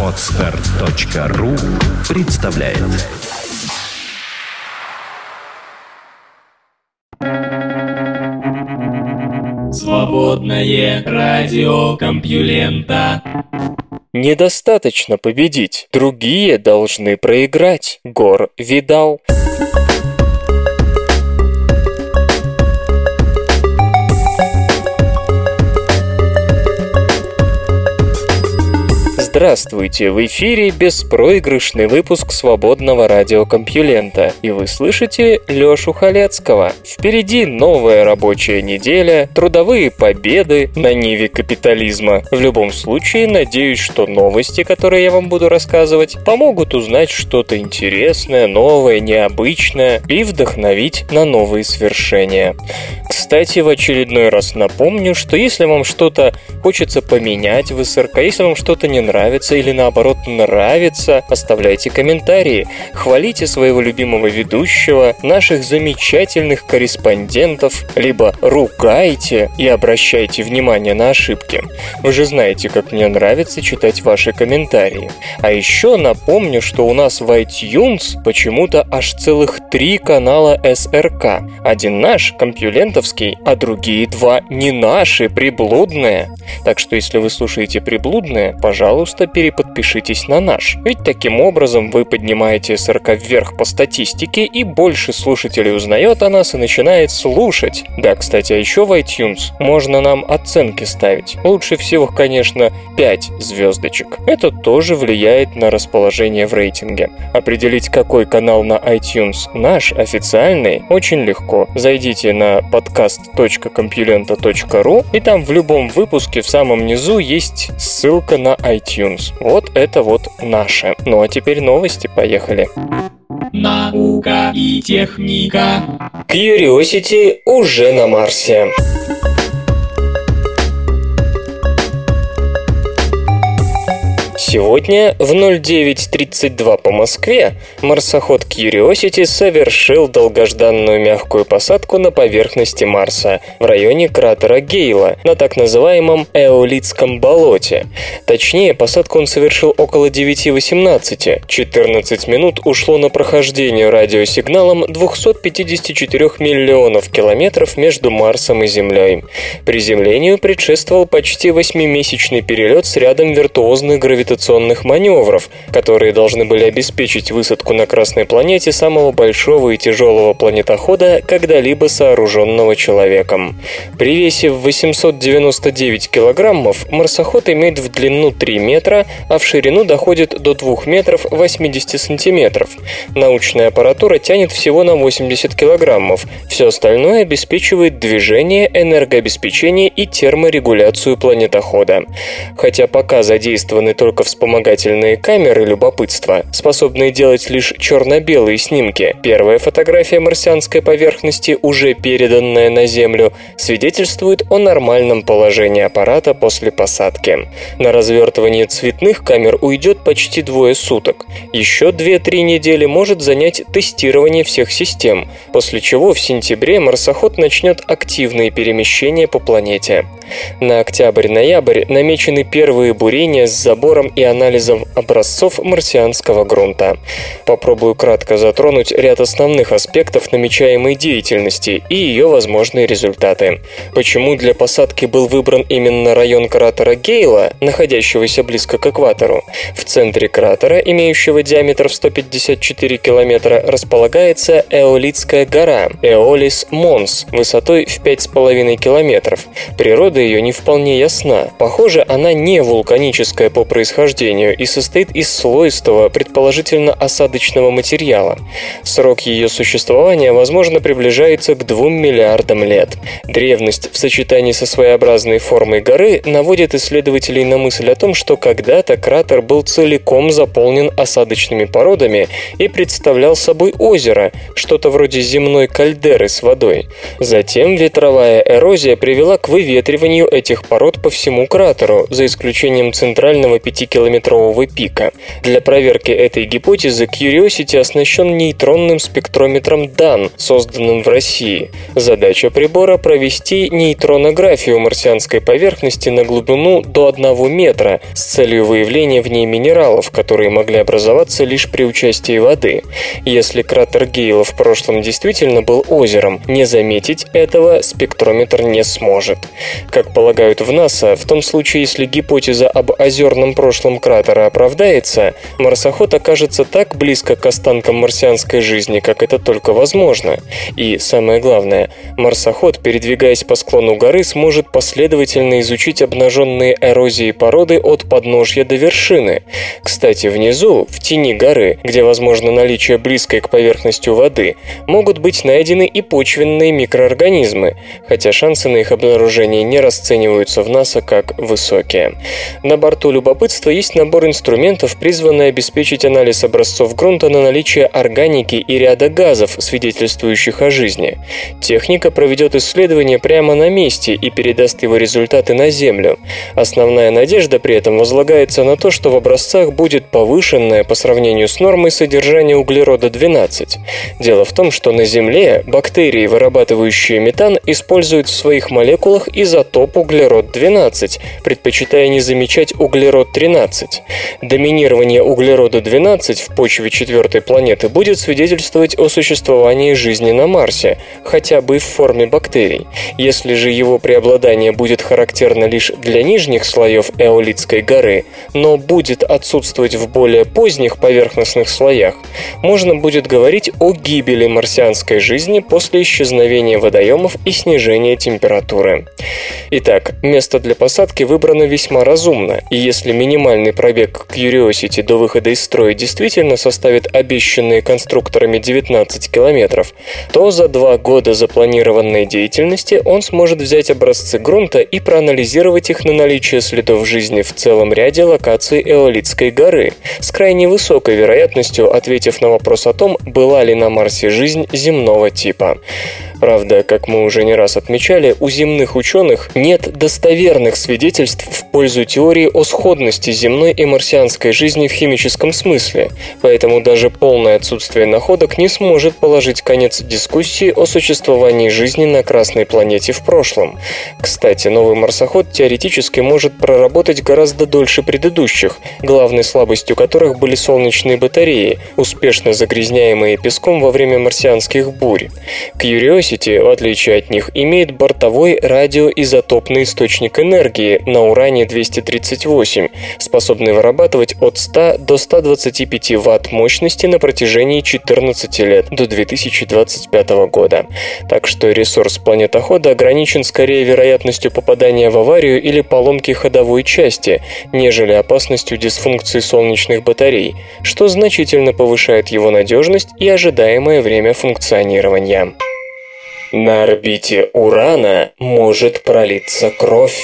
Отстар.ру представляет Свободное радио Компьюлента Недостаточно победить, другие должны проиграть. Гор Видал. Здравствуйте! В эфире беспроигрышный выпуск свободного радиокомпьюлента. И вы слышите Лёшу Халецкого. Впереди новая рабочая неделя, трудовые победы на ниве капитализма. В любом случае, надеюсь, что новости, которые я вам буду рассказывать, помогут узнать что-то интересное, новое, необычное и вдохновить на новые свершения. Кстати, в очередной раз напомню, что если вам что-то хочется поменять в СРК, если вам что-то не нравится, нравится или наоборот нравится, оставляйте комментарии, хвалите своего любимого ведущего, наших замечательных корреспондентов, либо ругайте и обращайте внимание на ошибки. Вы же знаете, как мне нравится читать ваши комментарии. А еще напомню, что у нас в iTunes почему-то аж целых три канала СРК. Один наш, компьюлентовский, а другие два не наши, приблудные. Так что если вы слушаете приблудные, пожалуйста, просто переподпишитесь на наш. Ведь таким образом вы поднимаете СРК вверх по статистике, и больше слушателей узнает о нас и начинает слушать. Да, кстати, а еще в iTunes можно нам оценки ставить. Лучше всего, конечно, 5 звездочек. Это тоже влияет на расположение в рейтинге. Определить, какой канал на iTunes наш, официальный, очень легко. Зайдите на podcast.compulenta.ru и там в любом выпуске в самом низу есть ссылка на iTunes iTunes. Вот это вот наше. Ну а теперь новости, поехали. Наука и техника. Curiosity уже на Марсе. Сегодня в 09.32 по Москве марсоход Curiosity совершил долгожданную мягкую посадку на поверхности Марса в районе кратера Гейла на так называемом Эолитском болоте. Точнее, посадку он совершил около 9.18. 14 минут ушло на прохождение радиосигналом 254 миллионов километров между Марсом и Землей. Приземлению предшествовал почти 8-месячный перелет с рядом виртуозных гравитационных навигационных маневров, которые должны были обеспечить высадку на Красной планете самого большого и тяжелого планетохода, когда-либо сооруженного человеком. При весе в 899 килограммов марсоход имеет в длину 3 метра, а в ширину доходит до 2 метров 80 сантиметров. Научная аппаратура тянет всего на 80 килограммов. Все остальное обеспечивает движение, энергообеспечение и терморегуляцию планетохода. Хотя пока задействованы только вспомогательные камеры любопытства, способные делать лишь черно-белые снимки. Первая фотография марсианской поверхности, уже переданная на Землю, свидетельствует о нормальном положении аппарата после посадки. На развертывание цветных камер уйдет почти двое суток. Еще 2-3 недели может занять тестирование всех систем, после чего в сентябре марсоход начнет активные перемещения по планете. На октябрь-ноябрь намечены первые бурения с забором и анализом образцов марсианского грунта. Попробую кратко затронуть ряд основных аспектов намечаемой деятельности и ее возможные результаты. Почему для посадки был выбран именно район кратера Гейла, находящегося близко к экватору? В центре кратера, имеющего диаметр в 154 километра, располагается Эолитская гора Эолис Монс высотой в 5,5 километров. Природа ее не вполне ясна. Похоже, она не вулканическая по происхождению происхождению и состоит из слоистого, предположительно осадочного материала. Срок ее существования, возможно, приближается к 2 миллиардам лет. Древность в сочетании со своеобразной формой горы наводит исследователей на мысль о том, что когда-то кратер был целиком заполнен осадочными породами и представлял собой озеро, что-то вроде земной кальдеры с водой. Затем ветровая эрозия привела к выветриванию этих пород по всему кратеру, за исключением центрального 5 10-километрового пика. Для проверки этой гипотезы Curiosity оснащен нейтронным спектрометром DAN, созданным в России. Задача прибора – провести нейтронографию марсианской поверхности на глубину до 1 метра с целью выявления в ней минералов, которые могли образоваться лишь при участии воды. Если кратер Гейла в прошлом действительно был озером, не заметить этого спектрометр не сможет. Как полагают в НАСА, в том случае, если гипотеза об озерном прошлом кратера оправдается, марсоход окажется так близко к останкам марсианской жизни, как это только возможно. И, самое главное, марсоход, передвигаясь по склону горы, сможет последовательно изучить обнаженные эрозии породы от подножья до вершины. Кстати, внизу, в тени горы, где возможно наличие близкой к поверхности воды, могут быть найдены и почвенные микроорганизмы, хотя шансы на их обнаружение не расцениваются в НАСА как высокие. На борту любопытства есть набор инструментов, призванный обеспечить анализ образцов грунта на наличие органики и ряда газов, свидетельствующих о жизни. Техника проведет исследование прямо на месте и передаст его результаты на Землю. Основная надежда при этом возлагается на то, что в образцах будет повышенное по сравнению с нормой содержание углерода-12. Дело в том, что на Земле бактерии, вырабатывающие метан, используют в своих молекулах изотоп углерод-12, предпочитая не замечать углерод-13. Доминирование углерода-12 в почве четвертой планеты будет свидетельствовать о существовании жизни на Марсе, хотя бы в форме бактерий. Если же его преобладание будет характерно лишь для нижних слоев Эолитской горы, но будет отсутствовать в более поздних поверхностных слоях, можно будет говорить о гибели марсианской жизни после исчезновения водоемов и снижения температуры. Итак, место для посадки выбрано весьма разумно, и если минимальный пробег Curiosity до выхода из строя действительно составит обещанные конструкторами 19 километров, то за два года запланированной деятельности он сможет взять образцы грунта и проанализировать их на наличие следов жизни в целом ряде локаций Эолитской горы, с крайне высокой вероятностью ответив на вопрос о том, была ли на Марсе жизнь земного типа. Правда, как мы уже не раз отмечали, у земных ученых нет достоверных свидетельств в пользу теории о сходности земной и марсианской жизни в химическом смысле, поэтому даже полное отсутствие находок не сможет положить конец дискуссии о существовании жизни на Красной планете в прошлом. Кстати, новый марсоход теоретически может проработать гораздо дольше предыдущих, главной слабостью которых были солнечные батареи, успешно загрязняемые песком во время марсианских бурь. Curiosity Curiosity, в отличие от них, имеет бортовой радиоизотопный источник энергии на уране-238, способный вырабатывать от 100 до 125 Вт мощности на протяжении 14 лет до 2025 года. Так что ресурс планетохода ограничен скорее вероятностью попадания в аварию или поломки ходовой части, нежели опасностью дисфункции солнечных батарей, что значительно повышает его надежность и ожидаемое время функционирования. На орбите Урана может пролиться кровь.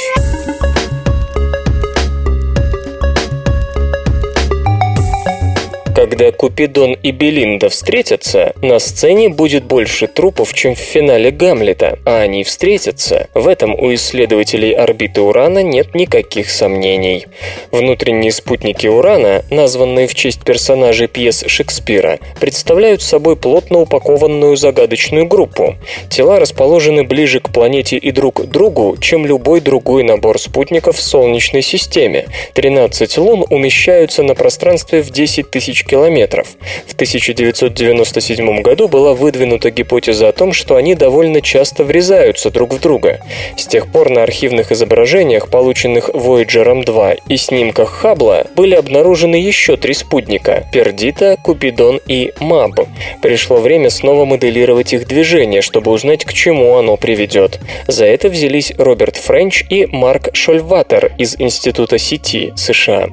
Когда Купидон и Белинда встретятся, на сцене будет больше трупов, чем в финале Гамлета, а они встретятся. В этом у исследователей орбиты Урана нет никаких сомнений. Внутренние спутники Урана, названные в честь персонажей пьес Шекспира, представляют собой плотно упакованную загадочную группу. Тела расположены ближе к планете и друг к другу, чем любой другой набор спутников в Солнечной системе. 13 лун умещаются на пространстве в 10 тысяч километров. В 1997 году была выдвинута гипотеза о том, что они довольно часто врезаются друг в друга. С тех пор на архивных изображениях, полученных Voyager 2 и снимках Хаббла, были обнаружены еще три спутника – Пердита, Купидон и Маб. Пришло время снова моделировать их движение, чтобы узнать, к чему оно приведет. За это взялись Роберт Френч и Марк Шольватер из Института сети США.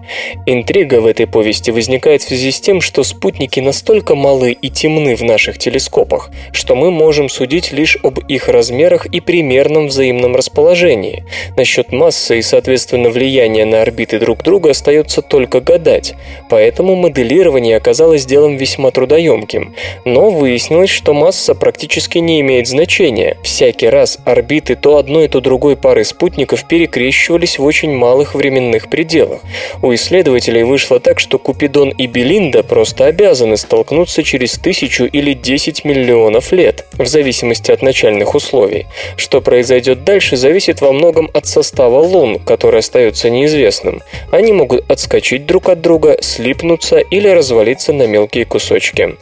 Интрига в этой повести возникает в связи с тем, что спутники настолько малы и темны в наших телескопах, что мы можем судить лишь об их размерах и примерном взаимном расположении. Насчет массы и, соответственно, влияния на орбиты друг друга остается только гадать, поэтому моделирование оказалось делом весьма трудоемким. Но выяснилось, что масса практически не имеет значения. Всякий раз орбиты то одной, то другой пары спутников перекрещивались в очень малых временных пределах. У исследователей вышло так, что Купидон и Белинда просто обязаны столкнуться через тысячу или десять миллионов лет, в зависимости от начальных условий. Что произойдет дальше, зависит во многом от состава лун, который остается неизвестным. Они могут отскочить друг от друга, слипнуться или развалиться на мелкие кусочки.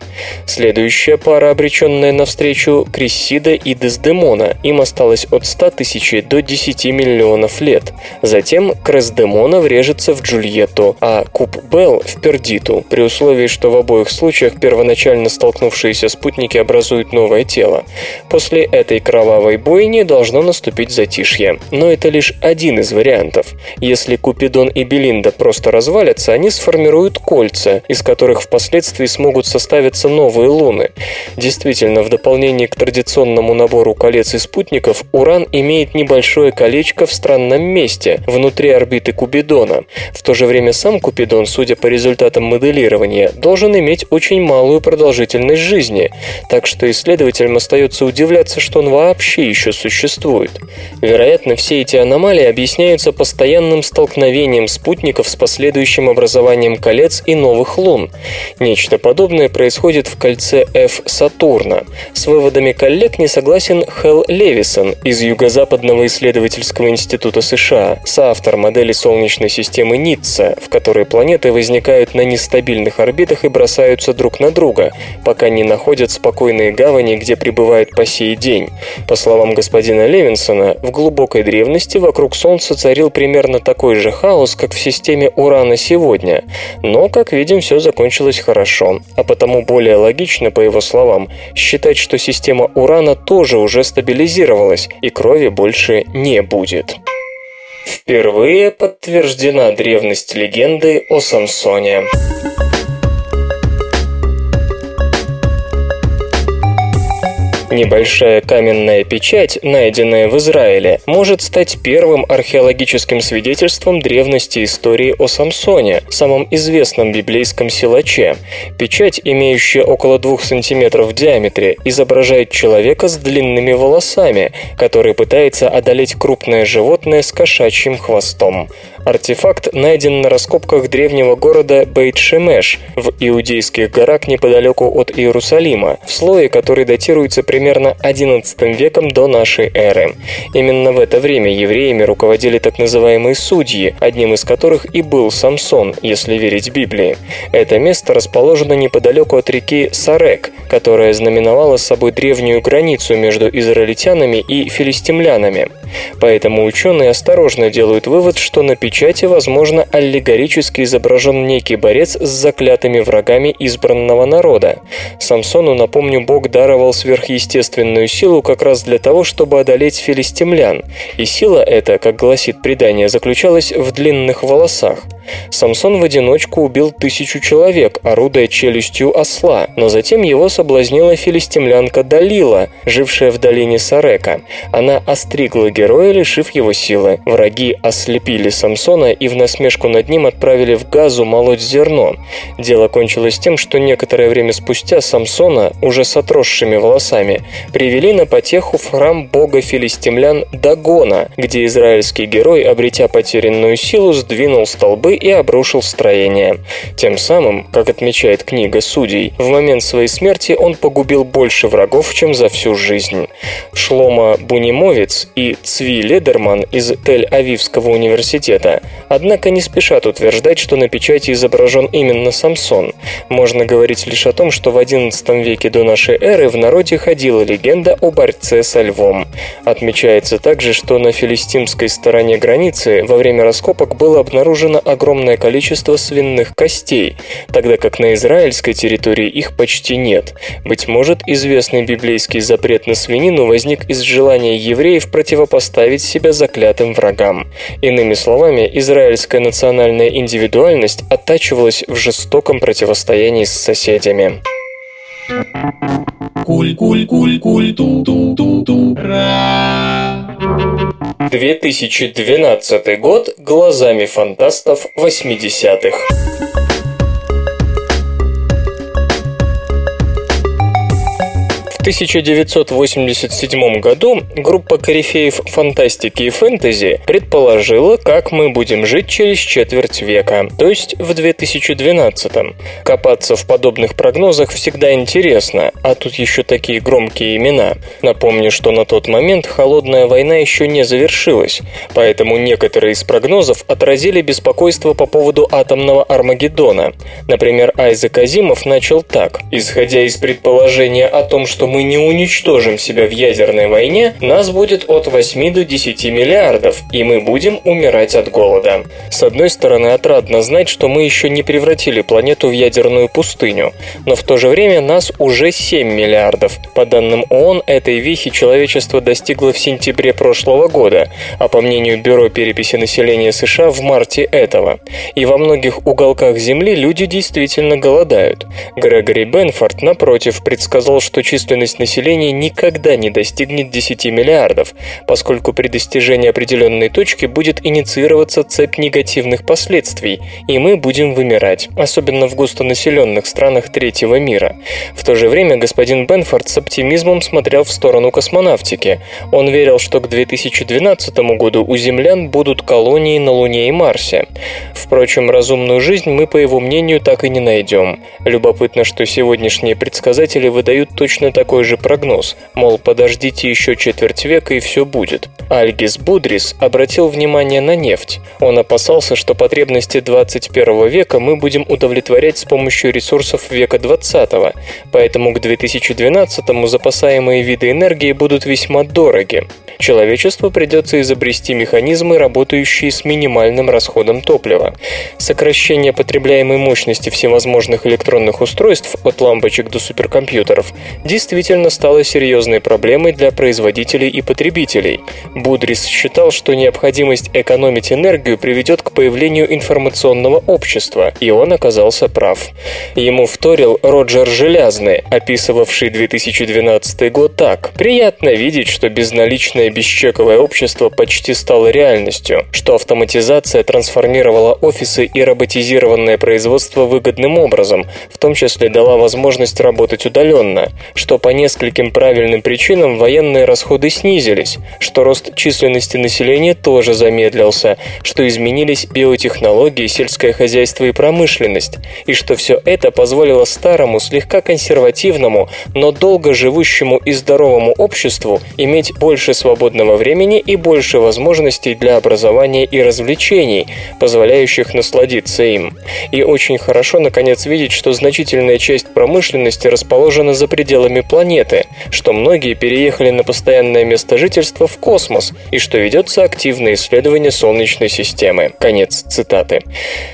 Следующая пара, обреченная навстречу, Крессида и Дездемона. Им осталось от 100 тысяч до 10 миллионов лет. Затем Крездемона врежется в Джульетту, а Куб Белл в Пердиту, при условии, что в обоих случаях первоначально столкнувшиеся спутники образуют новое тело. После этой кровавой бойни должно наступить затишье. Но это лишь один из вариантов. Если Купидон и Белинда просто развалятся, они сформируют кольца, из которых впоследствии смогут составиться новые луны. Действительно, в дополнение к традиционному набору колец и спутников, Уран имеет небольшое колечко в странном месте, внутри орбиты Купидона. В то же время сам Купидон, судя по результатам моделирования, должен иметь очень малую продолжительность жизни, так что исследователям остается удивляться, что он вообще еще существует. Вероятно, все эти аномалии объясняются постоянным столкновением спутников с последующим образованием колец и новых лун. Нечто подобное происходит в кольце F Сатурна. С выводами коллег не согласен Хелл Левисон из Юго-Западного исследовательского института США, соавтор модели Солнечной системы Ницца, в которой планеты возникают на нестабильных орбитах и бросаются друг на друга, пока не находят спокойные гавани, где пребывают по сей день. По словам господина Левинсона, в глубокой древности вокруг Солнца царил примерно такой же хаос, как в системе Урана сегодня. Но, как видим, все закончилось хорошо. А потому более логично, по его словам, считать, что система Урана тоже уже стабилизировалась и крови больше не будет. Впервые подтверждена древность легенды о Самсоне. Небольшая каменная печать, найденная в Израиле, может стать первым археологическим свидетельством древности истории о Самсоне, самом известном библейском силаче. Печать, имеющая около двух сантиметров в диаметре, изображает человека с длинными волосами, который пытается одолеть крупное животное с кошачьим хвостом. Артефакт найден на раскопках древнего города Бейт-Шемеш в Иудейских горах неподалеку от Иерусалима, в слое, который датируется примерно XI веком до нашей эры. Именно в это время евреями руководили так называемые судьи, одним из которых и был Самсон, если верить Библии. Это место расположено неподалеку от реки Сарек, которая знаменовала собой древнюю границу между израильтянами и филистимлянами. Поэтому ученые осторожно делают вывод, что на печати, возможно, аллегорически изображен некий борец с заклятыми врагами избранного народа. Самсону, напомню, Бог даровал сверхъестественную силу как раз для того, чтобы одолеть филистимлян. И сила эта, как гласит предание, заключалась в длинных волосах. Самсон в одиночку убил тысячу человек, орудуя челюстью осла, но затем его соблазнила филистимлянка Далила, жившая в долине Сарека. Она остригла героя, лишив его силы. Враги ослепили Самсона и в насмешку над ним отправили в газу молоть зерно. Дело кончилось тем, что некоторое время спустя Самсона, уже с отросшими волосами, привели на потеху в храм бога филистимлян Дагона, где израильский герой, обретя потерянную силу, сдвинул столбы и обрушил строение. Тем самым, как отмечает книга судей, в момент своей смерти он погубил больше врагов, чем за всю жизнь. Шлома Бунимовец и Цви Ледерман из Тель-Авивского университета, однако не спешат утверждать, что на печати изображен именно Самсон. Можно говорить лишь о том, что в XI веке до нашей эры в народе ходила легенда о борце со львом. Отмечается также, что на филистимской стороне границы во время раскопок было обнаружено огромное огромное количество свиных костей, тогда как на израильской территории их почти нет. Быть может, известный библейский запрет на свинину возник из желания евреев противопоставить себя заклятым врагам. Иными словами, израильская национальная индивидуальность оттачивалась в жестоком противостоянии с соседями. Куль, куль, куль, куль, ту, ту, ту, ту, ра. 2012 год глазами фантастов 80-х. 1987 году группа корифеев фантастики и фэнтези предположила, как мы будем жить через четверть века, то есть в 2012. Копаться в подобных прогнозах всегда интересно, а тут еще такие громкие имена. Напомню, что на тот момент холодная война еще не завершилась, поэтому некоторые из прогнозов отразили беспокойство по поводу атомного Армагеддона. Например, Айзек Азимов начал так. Исходя из предположения о том, что мы не уничтожим себя в ядерной войне, нас будет от 8 до 10 миллиардов, и мы будем умирать от голода. С одной стороны, отрадно знать, что мы еще не превратили планету в ядерную пустыню, но в то же время нас уже 7 миллиардов. По данным ООН, этой вехи человечество достигло в сентябре прошлого года, а по мнению Бюро переписи населения США в марте этого. И во многих уголках Земли люди действительно голодают. Грегори Бенфорд, напротив, предсказал, что численность численность населения никогда не достигнет 10 миллиардов, поскольку при достижении определенной точки будет инициироваться цепь негативных последствий, и мы будем вымирать, особенно в густонаселенных странах третьего мира. В то же время господин Бенфорд с оптимизмом смотрел в сторону космонавтики. Он верил, что к 2012 году у землян будут колонии на Луне и Марсе. Впрочем, разумную жизнь мы, по его мнению, так и не найдем. Любопытно, что сегодняшние предсказатели выдают точно такой такой же прогноз, мол, подождите еще четверть века и все будет. Альгис Будрис обратил внимание на нефть. Он опасался, что потребности 21 века мы будем удовлетворять с помощью ресурсов века 20, поэтому к 2012 запасаемые виды энергии будут весьма дороги. Человечеству придется изобрести механизмы, работающие с минимальным расходом топлива. Сокращение потребляемой мощности всевозможных электронных устройств от лампочек до суперкомпьютеров действительно действительно стало серьезной проблемой для производителей и потребителей. Будрис считал, что необходимость экономить энергию приведет к появлению информационного общества, и он оказался прав. Ему вторил Роджер Желязный, описывавший 2012 год так. «Приятно видеть, что безналичное бесчековое общество почти стало реальностью, что автоматизация трансформировала офисы и роботизированное производство выгодным образом, в том числе дала возможность работать удаленно, что по нескольким правильным причинам военные расходы снизились, что рост численности населения тоже замедлился, что изменились биотехнологии, сельское хозяйство и промышленность, и что все это позволило старому, слегка консервативному, но долго живущему и здоровому обществу иметь больше свободного времени и больше возможностей для образования и развлечений, позволяющих насладиться им. И очень хорошо, наконец, видеть, что значительная часть промышленности расположена за пределами планеты, планеты, что многие переехали на постоянное место жительства в космос и что ведется активное исследование Солнечной системы. Конец цитаты.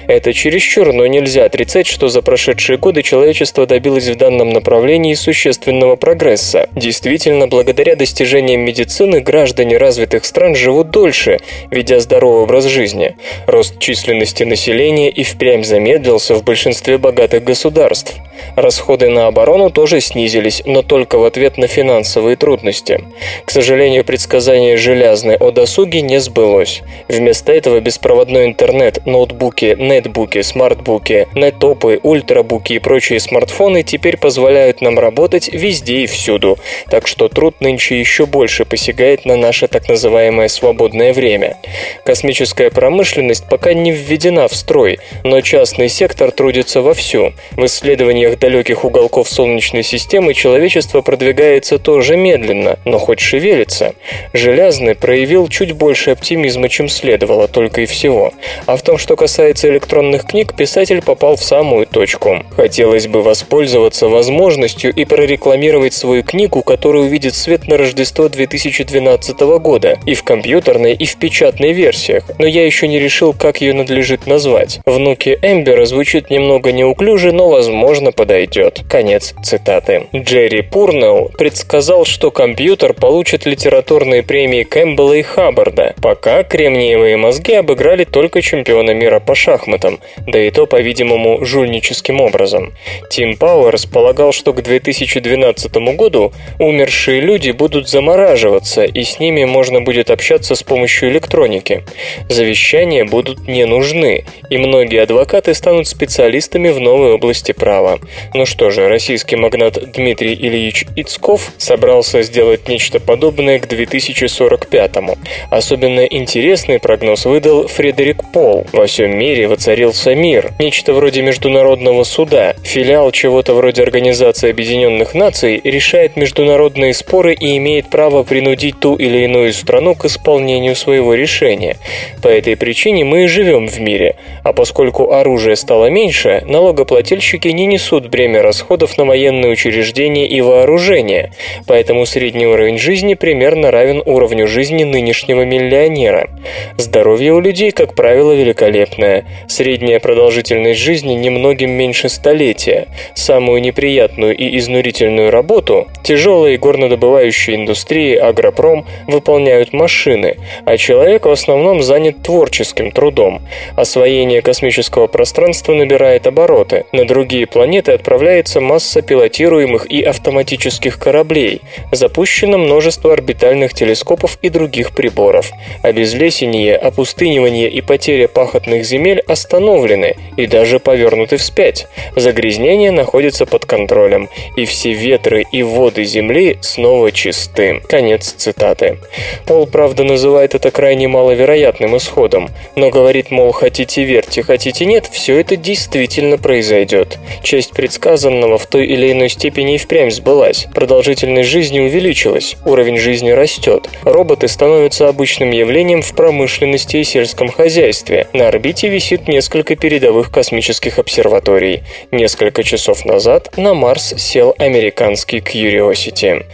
Это чересчур, но нельзя отрицать, что за прошедшие годы человечество добилось в данном направлении существенного прогресса. Действительно, благодаря достижениям медицины граждане развитых стран живут дольше, ведя здоровый образ жизни. Рост численности населения и впрямь замедлился в большинстве богатых государств. Расходы на оборону тоже снизились, но только в ответ на финансовые трудности. К сожалению, предсказание железной о досуге не сбылось. Вместо этого беспроводной интернет, ноутбуки, нетбуки, смартбуки, нетопы, ультрабуки и прочие смартфоны теперь позволяют нам работать везде и всюду, так что труд нынче еще больше посягает на наше так называемое свободное время. Космическая промышленность пока не введена в строй, но частный сектор трудится вовсю. В исследованиях далеких уголков Солнечной системы человечество человечество продвигается тоже медленно, но хоть шевелится. Железный проявил чуть больше оптимизма, чем следовало, только и всего. А в том, что касается электронных книг, писатель попал в самую точку. Хотелось бы воспользоваться возможностью и прорекламировать свою книгу, которая увидит свет на Рождество 2012 года и в компьютерной, и в печатной версиях, но я еще не решил, как ее надлежит назвать. «Внуки Эмбера» звучит немного неуклюже, но, возможно, подойдет. Конец цитаты. Джерри Пурнелл предсказал, что компьютер получит литературные премии Кэмпбелла и Хаббарда, пока кремниевые мозги обыграли только чемпиона мира по шахматам, да и то, по-видимому, жульническим образом. Тим Пауэрс полагал, что к 2012 году умершие люди будут замораживаться, и с ними можно будет общаться с помощью электроники. Завещания будут не нужны, и многие адвокаты станут специалистами в новой области права. Ну что же, российский магнат Дмитрий Ильич Ицков собрался сделать нечто подобное к 2045-му. Особенно интересный прогноз выдал Фредерик Пол. Во всем мире воцарился мир. Нечто вроде международного суда. Филиал чего-то вроде Организации Объединенных Наций решает международные споры и имеет право принудить ту или иную страну к исполнению своего решения. По этой причине мы и живем в мире. А поскольку оружие стало меньше, налогоплательщики не несут бремя расходов на военные учреждения и вооружение, поэтому средний уровень жизни примерно равен уровню жизни нынешнего миллионера. Здоровье у людей, как правило, великолепное. Средняя продолжительность жизни немногим меньше столетия. Самую неприятную и изнурительную работу тяжелые горнодобывающие индустрии, агропром выполняют машины, а человек в основном занят творческим трудом. Освоение космического пространства набирает обороты. На другие планеты отправляется масса пилотируемых и автоматических кораблей. Запущено множество орбитальных телескопов и других приборов. Обезлесение, опустынивание и потеря пахотных земель остановлены и даже повернуты вспять. Загрязнение находится под контролем, и все ветры и воды Земли снова чисты. Конец цитаты. Пол, правда, называет это крайне маловероятным исходом, но говорит, мол, хотите верьте, хотите нет, все это действительно произойдет. Часть предсказанного в той или иной степени и впрямь сбылась. Продолжительность жизни увеличилась, уровень жизни растет. Роботы становятся обычным явлением в промышленности и сельском хозяйстве. На орбите висит несколько передовых космических обсерваторий. Несколько часов назад на Марс сел американский Curiosity.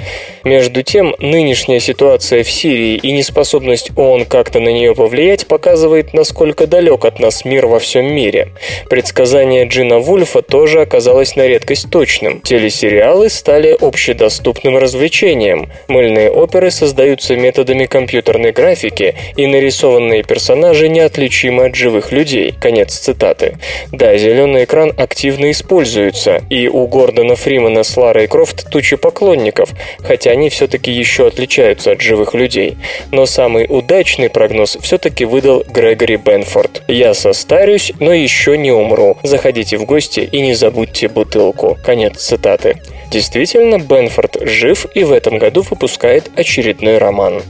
Между тем, нынешняя ситуация в Сирии и неспособность ООН как-то на нее повлиять показывает, насколько далек от нас мир во всем мире. Предсказание Джина Вульфа тоже оказалось на редкость точным. Телесериалы стали общедоступным развлечением. Мыльные оперы создаются методами компьютерной графики, и нарисованные персонажи неотличимы от живых людей. Конец цитаты. Да, зеленый экран активно используется, и у Гордона Фримана с Ларой Крофт туча поклонников, хотя они все-таки еще отличаются от живых людей. Но самый удачный прогноз все-таки выдал Грегори Бенфорд. «Я состарюсь, но еще не умру. Заходите в гости и не забудьте бутылку». Конец цитаты. Действительно, Бенфорд жив и в этом году выпускает очередной роман.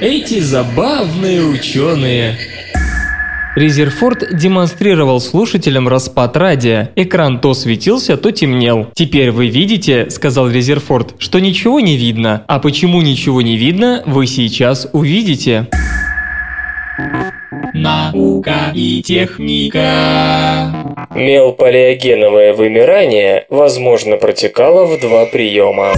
Эти забавные ученые. Резерфорд демонстрировал слушателям распад радия. Экран то светился, то темнел. «Теперь вы видите, — сказал Резерфорд, — что ничего не видно. А почему ничего не видно, вы сейчас увидите». Наука и техника. Мелполиогеновое вымирание, возможно, протекало в два приема.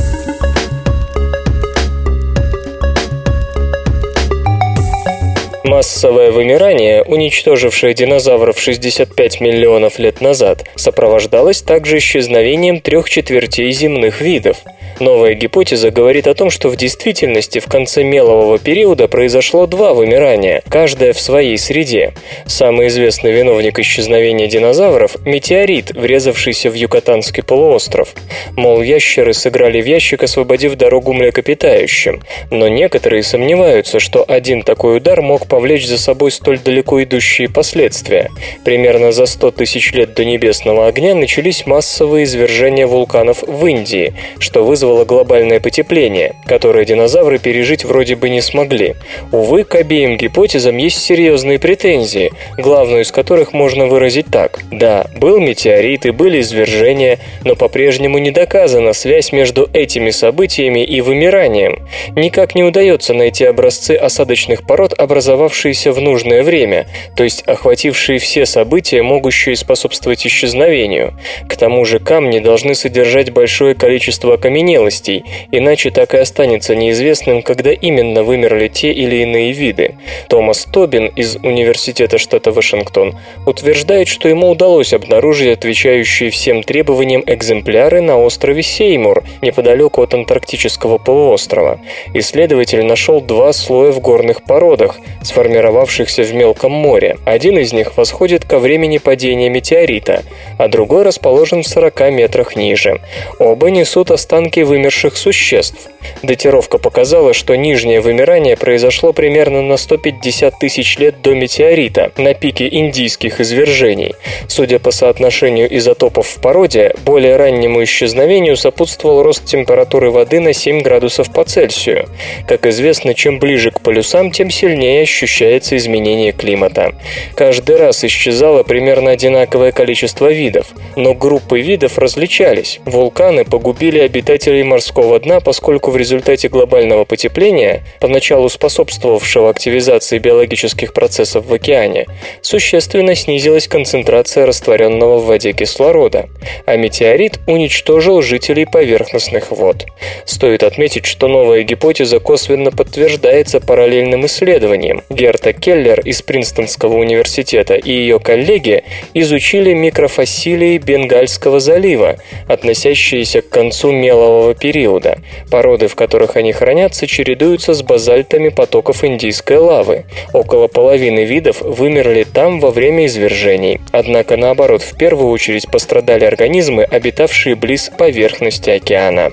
Массовое вымирание, уничтожившее динозавров 65 миллионов лет назад, сопровождалось также исчезновением трех четвертей земных видов. Новая гипотеза говорит о том, что в действительности в конце мелового периода произошло два вымирания, каждое в своей среде. Самый известный виновник исчезновения динозавров – метеорит, врезавшийся в Юкатанский полуостров. Мол, ящеры сыграли в ящик, освободив дорогу млекопитающим. Но некоторые сомневаются, что один такой удар мог повлечь за собой столь далеко идущие последствия. Примерно за 100 тысяч лет до небесного огня начались массовые извержения вулканов в Индии, что вызвало глобальное потепление, которое динозавры пережить вроде бы не смогли. Увы, к обеим гипотезам есть серьезные претензии, главную из которых можно выразить так. Да, был метеорит и были извержения, но по-прежнему не доказана связь между этими событиями и вымиранием. Никак не удается найти образцы осадочных пород, образовавшиеся в нужное время, то есть охватившие все события, могущие способствовать исчезновению. К тому же камни должны содержать большое количество окаменелостей, иначе так и останется неизвестным, когда именно вымерли те или иные виды. Томас Тобин из Университета штата Вашингтон утверждает, что ему удалось обнаружить отвечающие всем требованиям экземпляры на острове Сеймур, неподалеку от Антарктического полуострова. Исследователь нашел два слоя в горных породах, сформировавшихся в мелком море. Один из них восходит ко времени падения метеорита, а другой расположен в 40 метрах ниже. Оба несут останки вымерших существ. Датировка показала, что нижнее вымирание произошло примерно на 150 тысяч лет до метеорита, на пике индийских извержений. Судя по соотношению изотопов в породе, более раннему исчезновению сопутствовал рост температуры воды на 7 градусов по Цельсию. Как известно, чем ближе к полюсам, тем сильнее ощущается изменение климата. Каждый раз исчезало примерно одинаковое количество видов, но группы видов различались. Вулканы погубили обитателей морского дна, поскольку в результате глобального потепления, поначалу способствовавшего активизации биологических процессов в океане, существенно снизилась концентрация растворенного в воде кислорода, а метеорит уничтожил жителей поверхностных вод. Стоит отметить, что новая гипотеза косвенно подтверждается параллельным исследованием. Герта Келлер из Принстонского университета и ее коллеги изучили микрофасилии Бенгальского залива, относящиеся к концу мелового периода. Породы, в которых они хранятся, чередуются с базальтами потоков индийской лавы. Около половины видов вымерли там во время извержений. Однако, наоборот, в первую очередь пострадали организмы, обитавшие близ поверхности океана.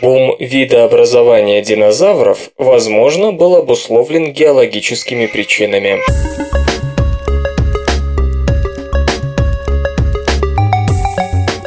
Бум видообразования динозавров, возможно, был обусловлен геологическими причинами.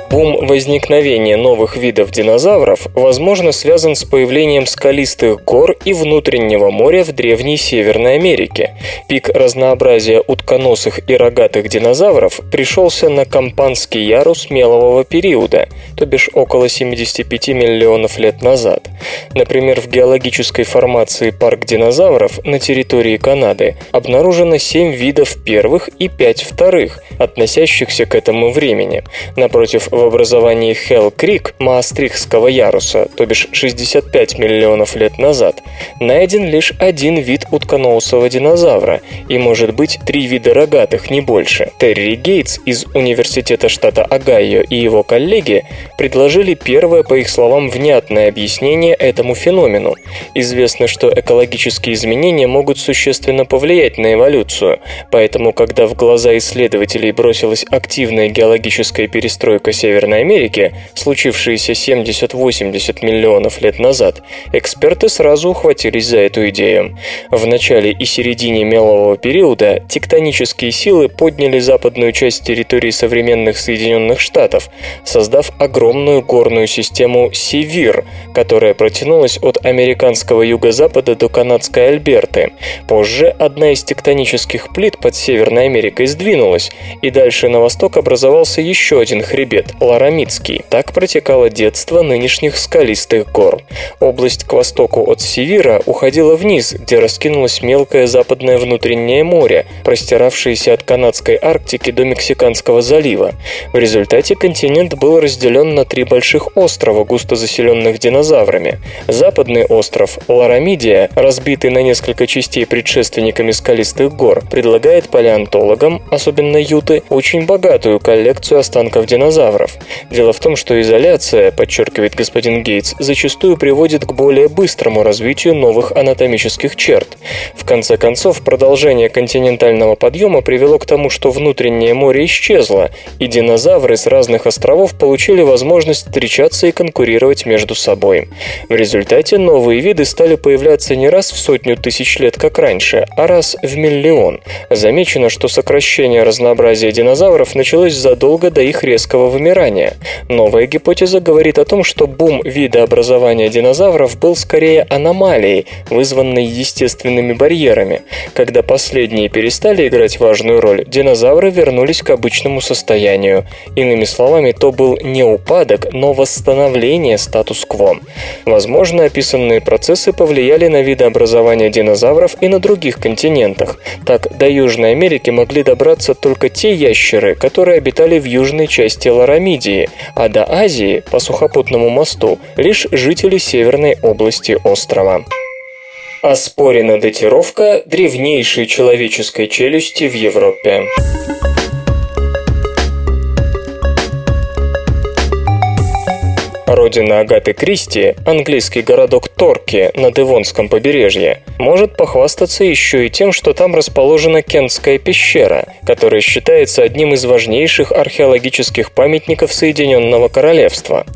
Бум возникновения новых видов динозавров, возможно, связан с появлением скалистых гор и внутреннего моря в Древней Северной Америке. Пик разнообразия утконосых и рогатых динозавров пришелся на Кампанский ярус мелового периода, то бишь около 75 миллионов лет назад. Например, в геологической формации парк динозавров на территории Канады обнаружено 7 видов первых и 5 вторых, относящихся к этому времени. Напротив, в образовании Хелл-Крик Маастрихтского яруса, то бишь 65 миллионов лет назад, найден лишь один вид утконосого динозавра и, может быть, три вида рогатых, не больше. Терри Гейтс из Университета штата Огайо и его коллеги предложили первое, по их словам, внятное объяснение этому феномену. Известно, что экологические изменения могут существенно повлиять на эволюцию, поэтому, когда в глаза исследователей бросилась активная геологическая перестройка Северной Америки, случившиеся 70-80 миллионов лет назад, эксперты сразу ухватились за эту идею. В начале и середине мелового периода тектонические силы подняли западную часть территории современных Соединенных Штатов, создав огромную горную систему Севир, которая протянулась от американского юго-запада до канадской Альберты. Позже одна из тектонических плит под Северной Америкой сдвинулась, и дальше на восток образовался еще один хребет Ларамицкий. Так протекало детство нынешних скалистых гор. Область к востоку от Севира уходила вниз, где раскинулось мелкое западное внутреннее море, простиравшееся от канадской Арктики до Мексиканского залива. В результате континент был разделен на три больших острова, густо заселенных динозаврами. Западный остров Ларамидия, разбитый на несколько частей предшественниками скалистых гор, предлагает палеонтологам, особенно юты, очень богатую коллекцию останков динозавров. Динозавров. Дело в том, что изоляция, подчеркивает господин Гейтс, зачастую приводит к более быстрому развитию новых анатомических черт. В конце концов, продолжение континентального подъема привело к тому, что внутреннее море исчезло, и динозавры с разных островов получили возможность встречаться и конкурировать между собой. В результате новые виды стали появляться не раз в сотню тысяч лет, как раньше, а раз в миллион. Замечено, что сокращение разнообразия динозавров началось задолго до их резкого вымирания. Новая гипотеза говорит о том, что бум видообразования динозавров был скорее аномалией, вызванной естественными барьерами. Когда последние перестали играть важную роль, динозавры вернулись к обычному состоянию. Иными словами, то был не упадок, но восстановление статус-кво. Возможно, описанные процессы повлияли на видообразование динозавров и на других континентах. Так, до Южной Америки могли добраться только те ящеры, которые обитали в южной части Ларамидии, а до Азии, по сухопутному мосту, лишь жители северной области острова. Оспорена датировка древнейшей человеческой челюсти в Европе. Родина Агаты Кристи, английский городок Торки на Девонском побережье, может похвастаться еще и тем, что там расположена Кентская пещера, которая считается одним из важнейших археологических памятников Соединенного Королевства.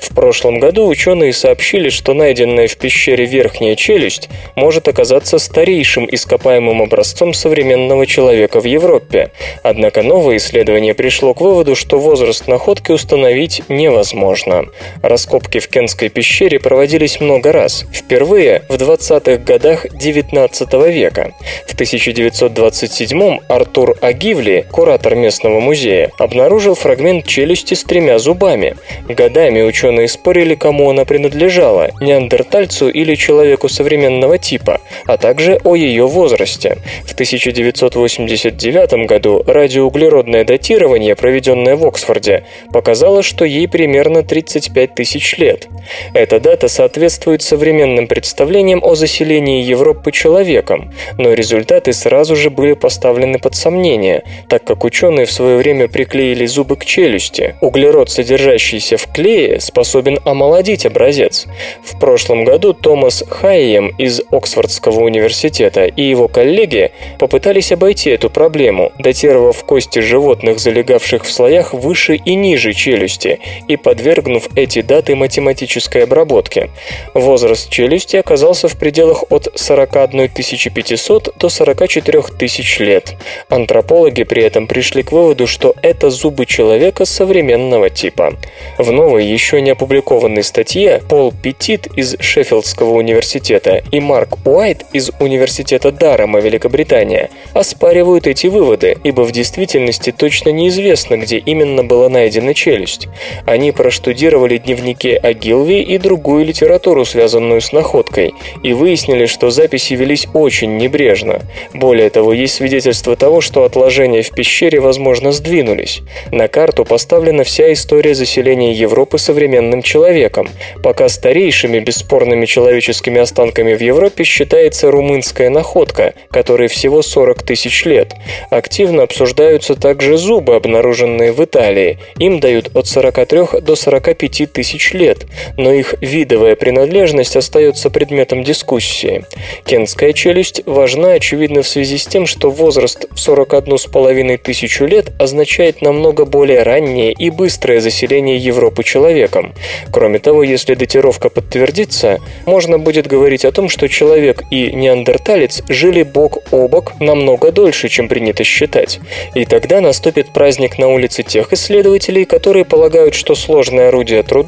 В прошлом году ученые сообщили, что найденная в пещере верхняя челюсть может оказаться старейшим ископаемым образцом современного человека в Европе. Однако новое исследование пришло к выводу, что возраст находки установить невозможно. Раскопки в Кенской пещере проводились много раз, впервые в 20-х годах XIX века. В 1927-м Артур Агивли, куратор местного музея, обнаружил фрагмент челюсти с тремя зубами. Годами ученые спорили, кому она принадлежала – неандертальцу или человеку современного типа, а также о ее возрасте. В 1989 году радиоуглеродное датирование, проведенное в Оксфорде, показало, что ей примерно 35 тысяч лет. Эта дата соответствует современным представлениям о заселении Европы человеком, но результаты сразу же были поставлены под сомнение, так как ученые в свое время приклеили зубы к челюсти. Углерод, содержащийся в клее, способен омолодить образец. В прошлом году Томас Хайем из Оксфордского университета и его коллеги попытались обойти эту проблему, датировав кости животных, залегавших в слоях выше и ниже челюсти, и подвергнув эти даты математической обработки. Возраст челюсти оказался в пределах от 41 500 до 44 тысяч лет. Антропологи при этом пришли к выводу, что это зубы человека современного типа. В новой, еще не опубликованной статье Пол Петит из Шеффилдского университета и Марк Уайт из Университета Дарама, Великобритания, оспаривают эти выводы, ибо в действительности точно неизвестно, где именно была найдена челюсть. Они проштудировали дневнике о Гилви и другую литературу, связанную с находкой, и выяснили, что записи велись очень небрежно. Более того, есть свидетельство того, что отложения в пещере, возможно, сдвинулись. На карту поставлена вся история заселения Европы современным человеком. Пока старейшими бесспорными человеческими останками в Европе считается румынская находка, которой всего 40 тысяч лет. Активно обсуждаются также зубы, обнаруженные в Италии. Им дают от 43 до 45 тысяч лет, но их видовая принадлежность остается предметом дискуссии. Кентская челюсть важна, очевидно, в связи с тем, что возраст в 41,5 тысячу лет означает намного более раннее и быстрое заселение Европы человеком. Кроме того, если датировка подтвердится, можно будет говорить о том, что человек и неандерталец жили бок о бок намного дольше, чем принято считать. И тогда наступит праздник на улице тех исследователей, которые полагают, что сложное орудие труда,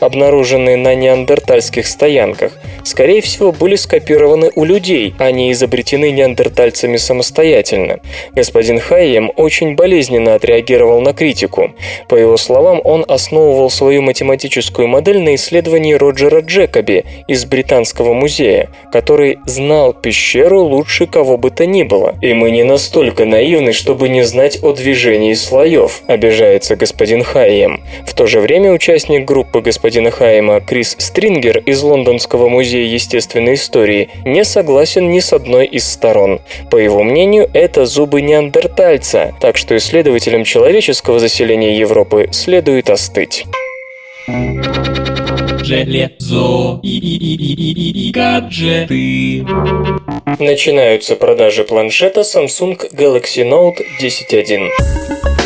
обнаруженные на неандертальских стоянках, скорее всего, были скопированы у людей, а не изобретены неандертальцами самостоятельно. Господин Хайем очень болезненно отреагировал на критику. По его словам, он основывал свою математическую модель на исследовании Роджера Джекоби из Британского музея, который знал пещеру лучше кого бы то ни было. И мы не настолько наивны, чтобы не знать о движении слоев, обижается господин Хайем. В то же время участник группы группы господина Хайма Крис Стрингер из Лондонского музея естественной истории не согласен ни с одной из сторон. По его мнению, это зубы неандертальца, так что исследователям человеческого заселения Европы следует остыть. Железо и, гаджеты. Начинаются продажи планшета Samsung Galaxy Note 10.1.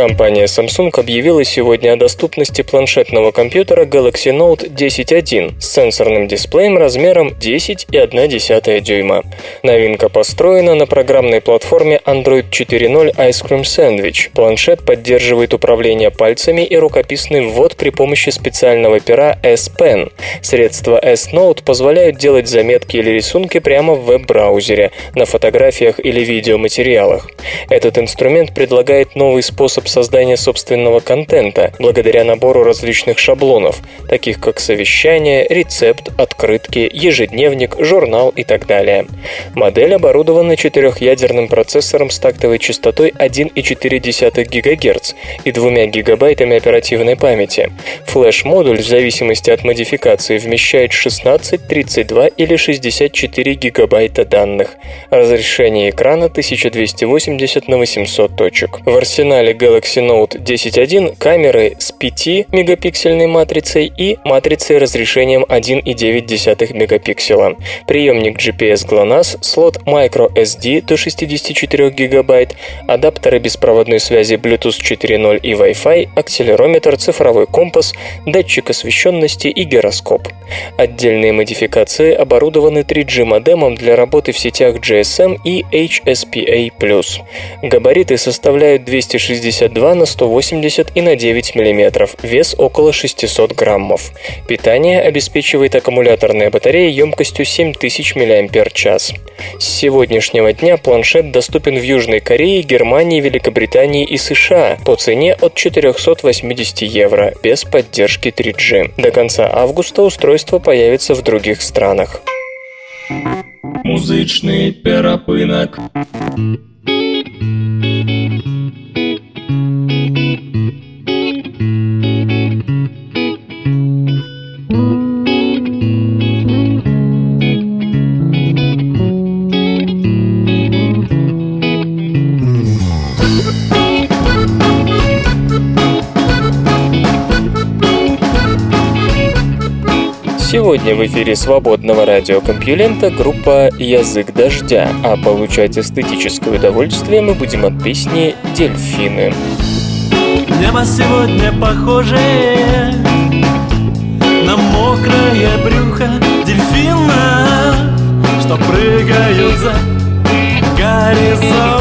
Компания Samsung объявила сегодня о доступности планшетного компьютера Galaxy Note 10.1 с сенсорным дисплеем размером 10,1 дюйма. Новинка построена на программной платформе Android 4.0 Ice Cream Sandwich. Планшет поддерживает управление пальцами и рукописный ввод при помощи специального пера S Pen. Средства S Note позволяют делать заметки или рисунки прямо в веб-браузере, на фотографиях или видеоматериалах. Этот инструмент предлагает новый способ создания собственного контента благодаря набору различных шаблонов, таких как совещание, рецепт, открытки, ежедневник, журнал и так далее. Модель оборудована четырехъядерным процессором с тактовой частотой 1,4 ГГц и 2 гигабайтами оперативной памяти. Флеш-модуль в зависимости от модификации вмещает 16, 32 или 64 гигабайта данных. Разрешение экрана 1280 на 800 точек. В арсенале Galaxy Note 10.1 камеры с 5-мегапиксельной матрицей и матрицей разрешением 1,9 мегапикселя, приемник GPS GLONASS, слот microSD до 64 гигабайт, адаптеры беспроводной связи Bluetooth 4.0 и Wi-Fi, акселерометр, цифровой компас, датчик освещенности и гироскоп. Отдельные модификации оборудованы 3G модемом для работы в сетях GSM и HSPA+. Габариты составляют 260 52 на 180 и на 9 мм, вес около 600 граммов. Питание обеспечивает аккумуляторная батарея емкостью 7000 мАч. С сегодняшнего дня планшет доступен в Южной Корее, Германии, Великобритании и США по цене от 480 евро, без поддержки 3G. До конца августа устройство появится в других странах. Музычный перапынок. Сегодня в эфире свободного радиокомпьюлента группа «Язык дождя», а получать эстетическое удовольствие мы будем от песни «Дельфины». Небо сегодня похоже на мокрое брюхо дельфина, что прыгают за горизонт.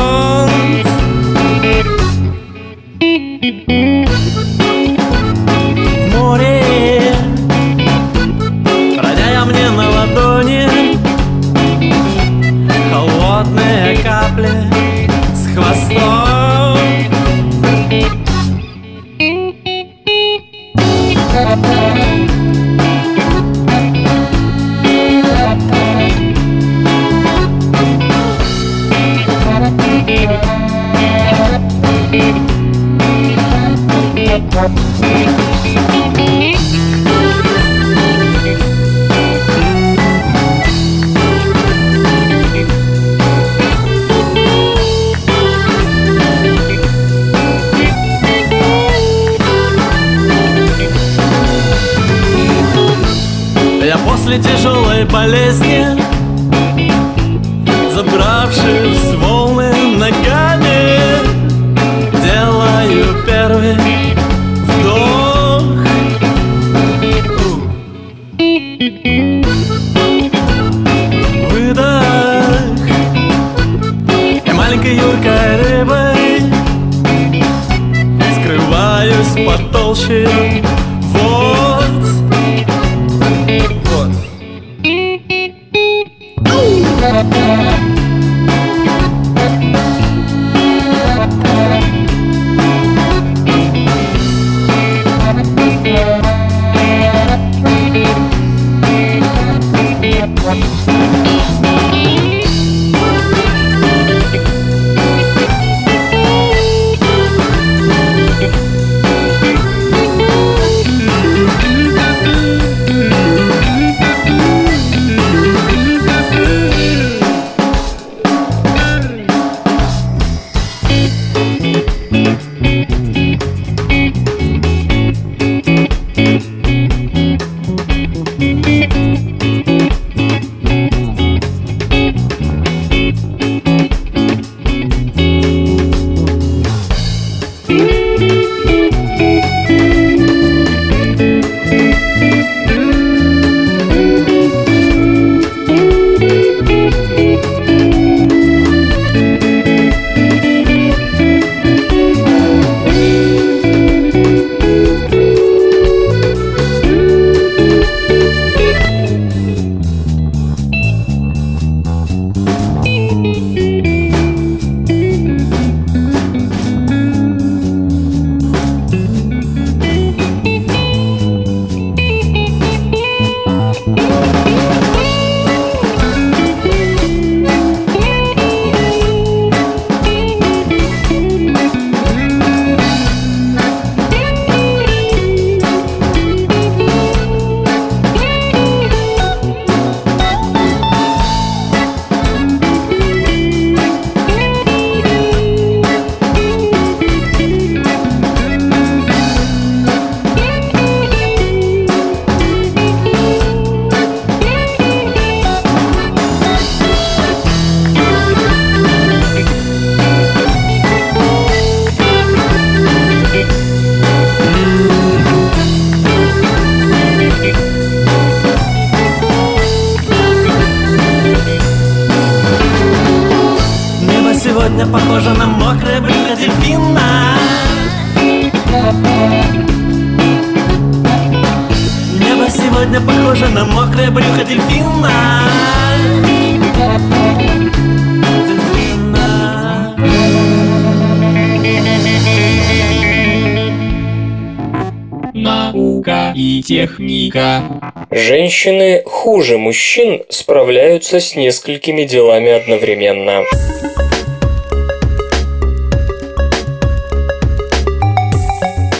Болезни Забравшись в волны ногами Делаю первый вдох. Выдох. И маленькой юркой рыбой Скрываюсь под толщей похоже на мокрое брюхо дельфина Наука и техника. Женщины хуже мужчин справляются с несколькими делами одновременно.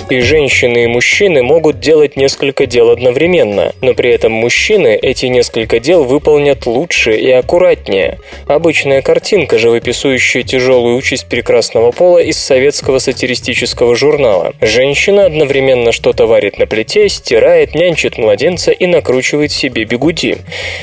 И женщины, и мужчины могут делать несколько дел одновременно, но при этом мужчины эти несколько дел выполнят лучше и аккуратнее. Обычная картинка, живописующая тяжелую участь прекрасного пола из советского сатиристического журнала. Женщина одновременно что-то варит на плите, стирает, нянчит младенца и накручивает себе бегуди.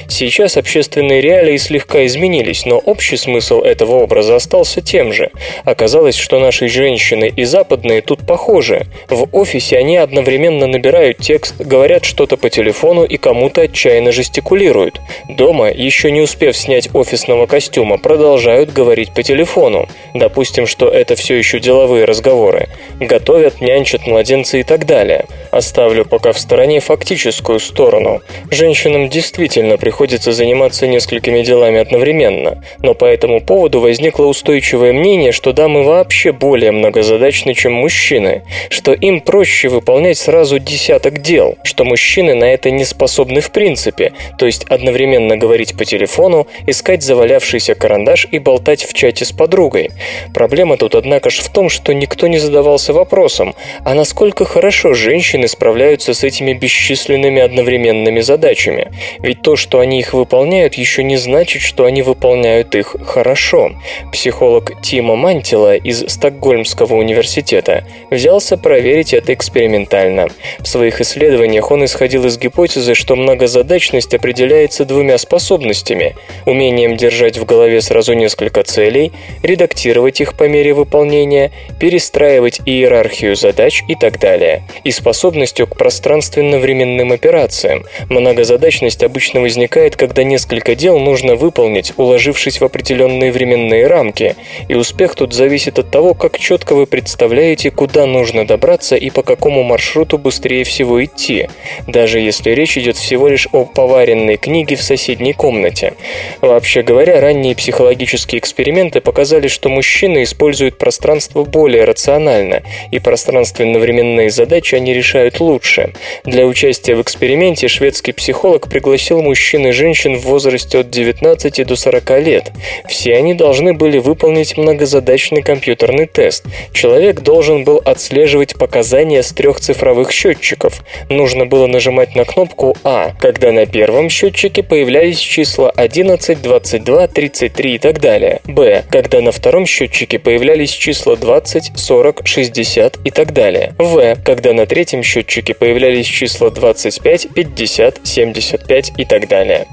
Сейчас общественные реалии слегка изменились, но общий смысл этого образа остался тем же. Оказалось, что наши женщины и западные тут похожи. В офисе они одновременно набирают текст, говорят что-то по телефону и кому-то отчаянно жестикулируют. Дома, еще не успев снять офисного костюма, продолжают говорить по телефону. Допустим, что это все еще деловые разговоры. Готовят, нянчат младенца и так далее. Оставлю пока в стороне фактическую сторону. Женщинам действительно приходится заниматься несколькими делами одновременно, но по этому поводу возникло устойчивое мнение, что дамы вообще более многозадачны, чем мужчины, что им проще выполнять сразу десяток дел, что мужчины на это не способны в принципе, то есть одновременно говорить по телефону, искать завалявшийся карандаш и болтать в чате с подругой. Проблема тут, однако ж, в том, что никто не задавался вопросом, а насколько хорошо женщины справляются с этими бесчисленными одновременными задачами. Ведь то, что они их выполняют, еще не значит, что они выполняют их хорошо. Психолог Тима Мантила из Стокгольмского университета взялся проверить проверить это экспериментально. В своих исследованиях он исходил из гипотезы, что многозадачность определяется двумя способностями – умением держать в голове сразу несколько целей, редактировать их по мере выполнения, перестраивать иерархию задач и так далее, и способностью к пространственно-временным операциям. Многозадачность обычно возникает, когда несколько дел нужно выполнить, уложившись в определенные временные рамки, и успех тут зависит от того, как четко вы представляете, куда нужно добраться добраться и по какому маршруту быстрее всего идти, даже если речь идет всего лишь о поваренной книге в соседней комнате. Вообще говоря, ранние психологические эксперименты показали, что мужчины используют пространство более рационально, и пространственно-временные задачи они решают лучше. Для участия в эксперименте шведский психолог пригласил мужчин и женщин в возрасте от 19 до 40 лет. Все они должны были выполнить многозадачный компьютерный тест. Человек должен был отслеживать показания показания с трех цифровых счетчиков. Нужно было нажимать на кнопку А, когда на первом счетчике появлялись числа 11, 22, 33 и так далее. Б, когда на втором счетчике появлялись числа 20, 40, 60 и так далее. В, когда на третьем счетчике появлялись числа 25, 50, 75 и так далее.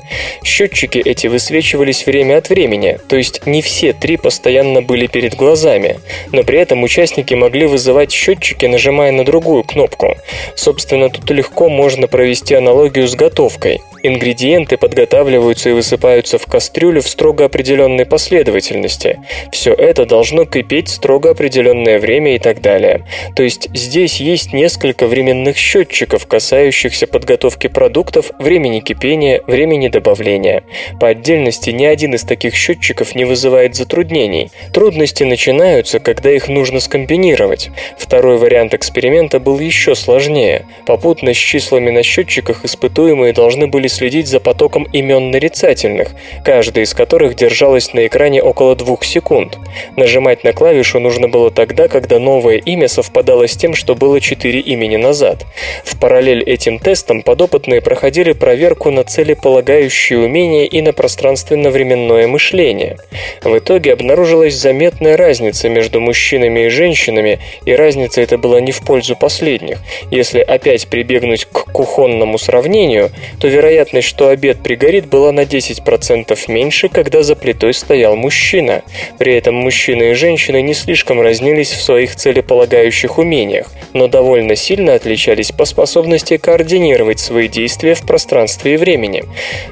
Счетчики эти высвечивались время от времени, то есть не все три постоянно были перед глазами, но при этом участники могли вызывать счетчики, нажимая нажимая на другую кнопку. Собственно, тут легко можно провести аналогию с готовкой. Ингредиенты подготавливаются и высыпаются в кастрюлю в строго определенной последовательности. Все это должно кипеть строго определенное время и так далее. То есть здесь есть несколько временных счетчиков, касающихся подготовки продуктов, времени кипения, времени добавления. По отдельности ни один из таких счетчиков не вызывает затруднений. Трудности начинаются, когда их нужно скомбинировать. Второй вариант эксперимента был еще сложнее. Попутно с числами на счетчиках испытуемые должны были следить за потоком имен нарицательных, каждая из которых держалась на экране около двух секунд. Нажимать на клавишу нужно было тогда, когда новое имя совпадало с тем, что было четыре имени назад. В параллель этим тестам подопытные проходили проверку на целеполагающие умения и на пространственно-временное мышление. В итоге обнаружилась заметная разница между мужчинами и женщинами, и разница эта была не в пользу последних. Если опять прибегнуть к кухонному сравнению, то вероятность, что обед пригорит, была на 10% меньше, когда за плитой стоял мужчина. При этом мужчины и женщины не слишком разнились в своих целеполагающих умениях, но довольно сильно отличались по способности координировать свои действия в пространстве и времени.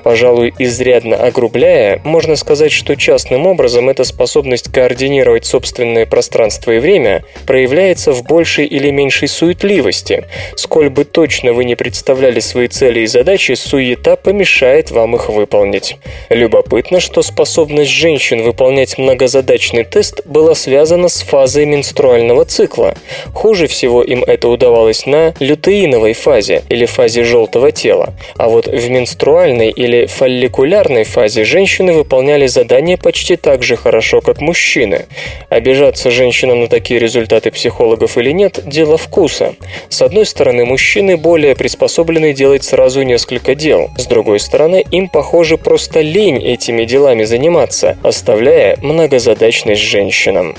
Пожалуй, изрядно огрубляя, можно сказать, что частным образом эта способность координировать собственное пространство и время проявляется в большей или меньшей суетливости. Сколь бы точно вы не представляли свои цели и задачи, суета помешает вам их выполнить. Любопытно, что способность женщин выполнять многозадачный тест была связана с фазой менструального цикла. Хуже всего им это удавалось на лютеиновой фазе или фазе желтого тела. А вот в менструальной или фолликулярной фазе женщины выполняли задания почти так же хорошо, как мужчины. Обижаться женщинам на такие результаты психологов или нет – дело вкуса. С одной стороны, мужчины более приспособлены делать сразу несколько дел. С другой стороны, им, похоже, просто лень этими делами заниматься, оставляя многозадачность женщинам.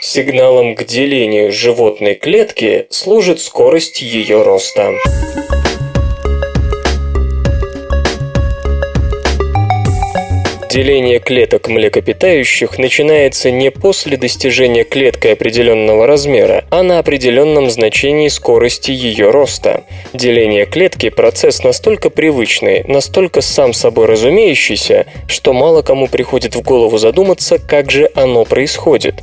Сигналом к делению животной клетки служит скорость ее роста. Деление клеток млекопитающих начинается не после достижения клеткой определенного размера, а на определенном значении скорости ее роста. Деление клетки – процесс настолько привычный, настолько сам собой разумеющийся, что мало кому приходит в голову задуматься, как же оно происходит.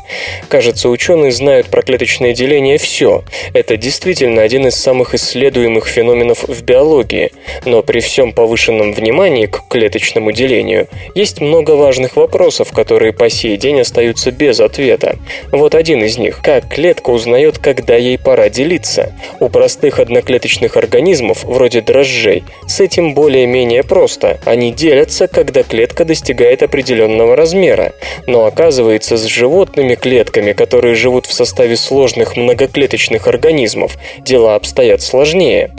Кажется, ученые знают про клеточное деление все. Это действительно один из самых исследуемых феноменов в биологии. Но при всем повышенном внимании к клеточному делению есть много важных вопросов, которые по сей день остаются без ответа. Вот один из них. Как клетка узнает, когда ей пора делиться? У простых одноклеточных организмов, вроде дрожжей, с этим более-менее просто. Они делятся, когда клетка достигает определенного размера. Но оказывается, с животными клетками, которые живут в составе сложных многоклеточных организмов, дела обстоят сложнее.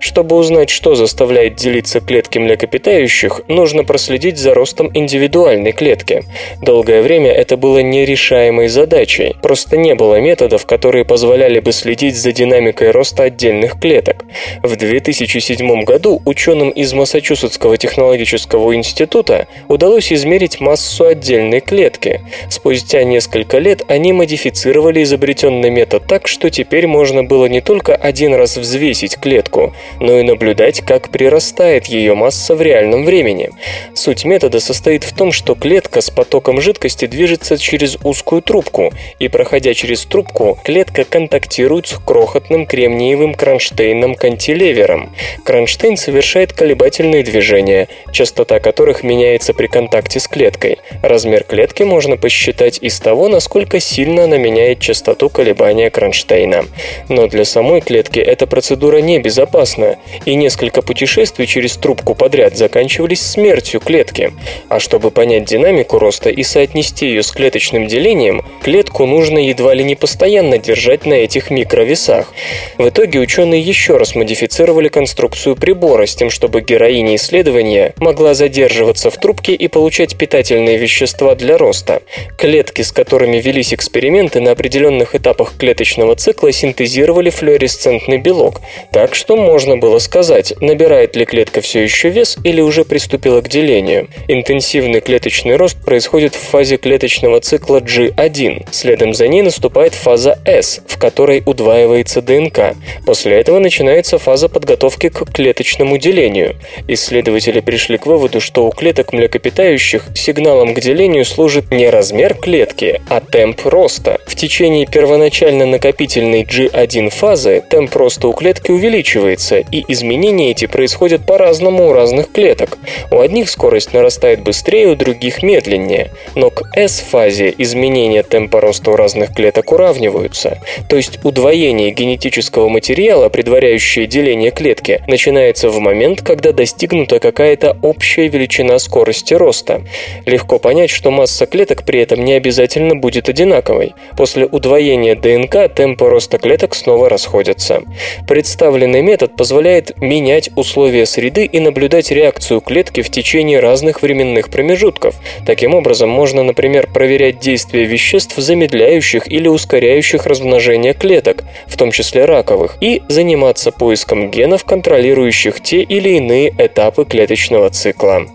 Чтобы узнать, что заставляет делиться клетки млекопитающих, нужно проследить за ростом индивидуальных индивидуальной клетки. Долгое время это было нерешаемой задачей, просто не было методов, которые позволяли бы следить за динамикой роста отдельных клеток. В 2007 году ученым из Массачусетского технологического института удалось измерить массу отдельной клетки. Спустя несколько лет они модифицировали изобретенный метод так, что теперь можно было не только один раз взвесить клетку, но и наблюдать, как прирастает ее масса в реальном времени. Суть метода состоит состоит в том, что клетка с потоком жидкости движется через узкую трубку, и проходя через трубку, клетка контактирует с крохотным кремниевым кронштейном-кантилевером. Кронштейн совершает колебательные движения, частота которых меняется при контакте с клеткой. Размер клетки можно посчитать из того, насколько сильно она меняет частоту колебания кронштейна. Но для самой клетки эта процедура не безопасна, и несколько путешествий через трубку подряд заканчивались смертью клетки. А чтобы понять динамику роста и соотнести ее с клеточным делением, клетку нужно едва ли не постоянно держать на этих микровесах. В итоге ученые еще раз модифицировали конструкцию прибора с тем, чтобы героиня исследования могла задерживаться в трубке и получать питательные вещества для роста. Клетки, с которыми велись эксперименты на определенных этапах клеточного цикла, синтезировали флуоресцентный белок, так что можно было сказать, набирает ли клетка все еще вес или уже приступила к делению. Интенсивность интенсивный клеточный рост происходит в фазе клеточного цикла G1. Следом за ней наступает фаза S, в которой удваивается ДНК. После этого начинается фаза подготовки к клеточному делению. Исследователи пришли к выводу, что у клеток млекопитающих сигналом к делению служит не размер клетки, а темп роста. В течение первоначально накопительной G1 фазы темп роста у клетки увеличивается, и изменения эти происходят по-разному у разных клеток. У одних скорость нарастает быстрее, быстрее, у других медленнее, но к S-фазе изменения темпа роста у разных клеток уравниваются. То есть удвоение генетического материала, предваряющее деление клетки, начинается в момент, когда достигнута какая-то общая величина скорости роста. Легко понять, что масса клеток при этом не обязательно будет одинаковой. После удвоения ДНК темпы роста клеток снова расходятся. Представленный метод позволяет менять условия среды и наблюдать реакцию клетки в течение разных временных промежутков. Таким образом, можно, например, проверять действие веществ, замедляющих или ускоряющих размножение клеток, в том числе раковых, и заниматься поиском генов, контролирующих те или иные этапы клеточного цикла.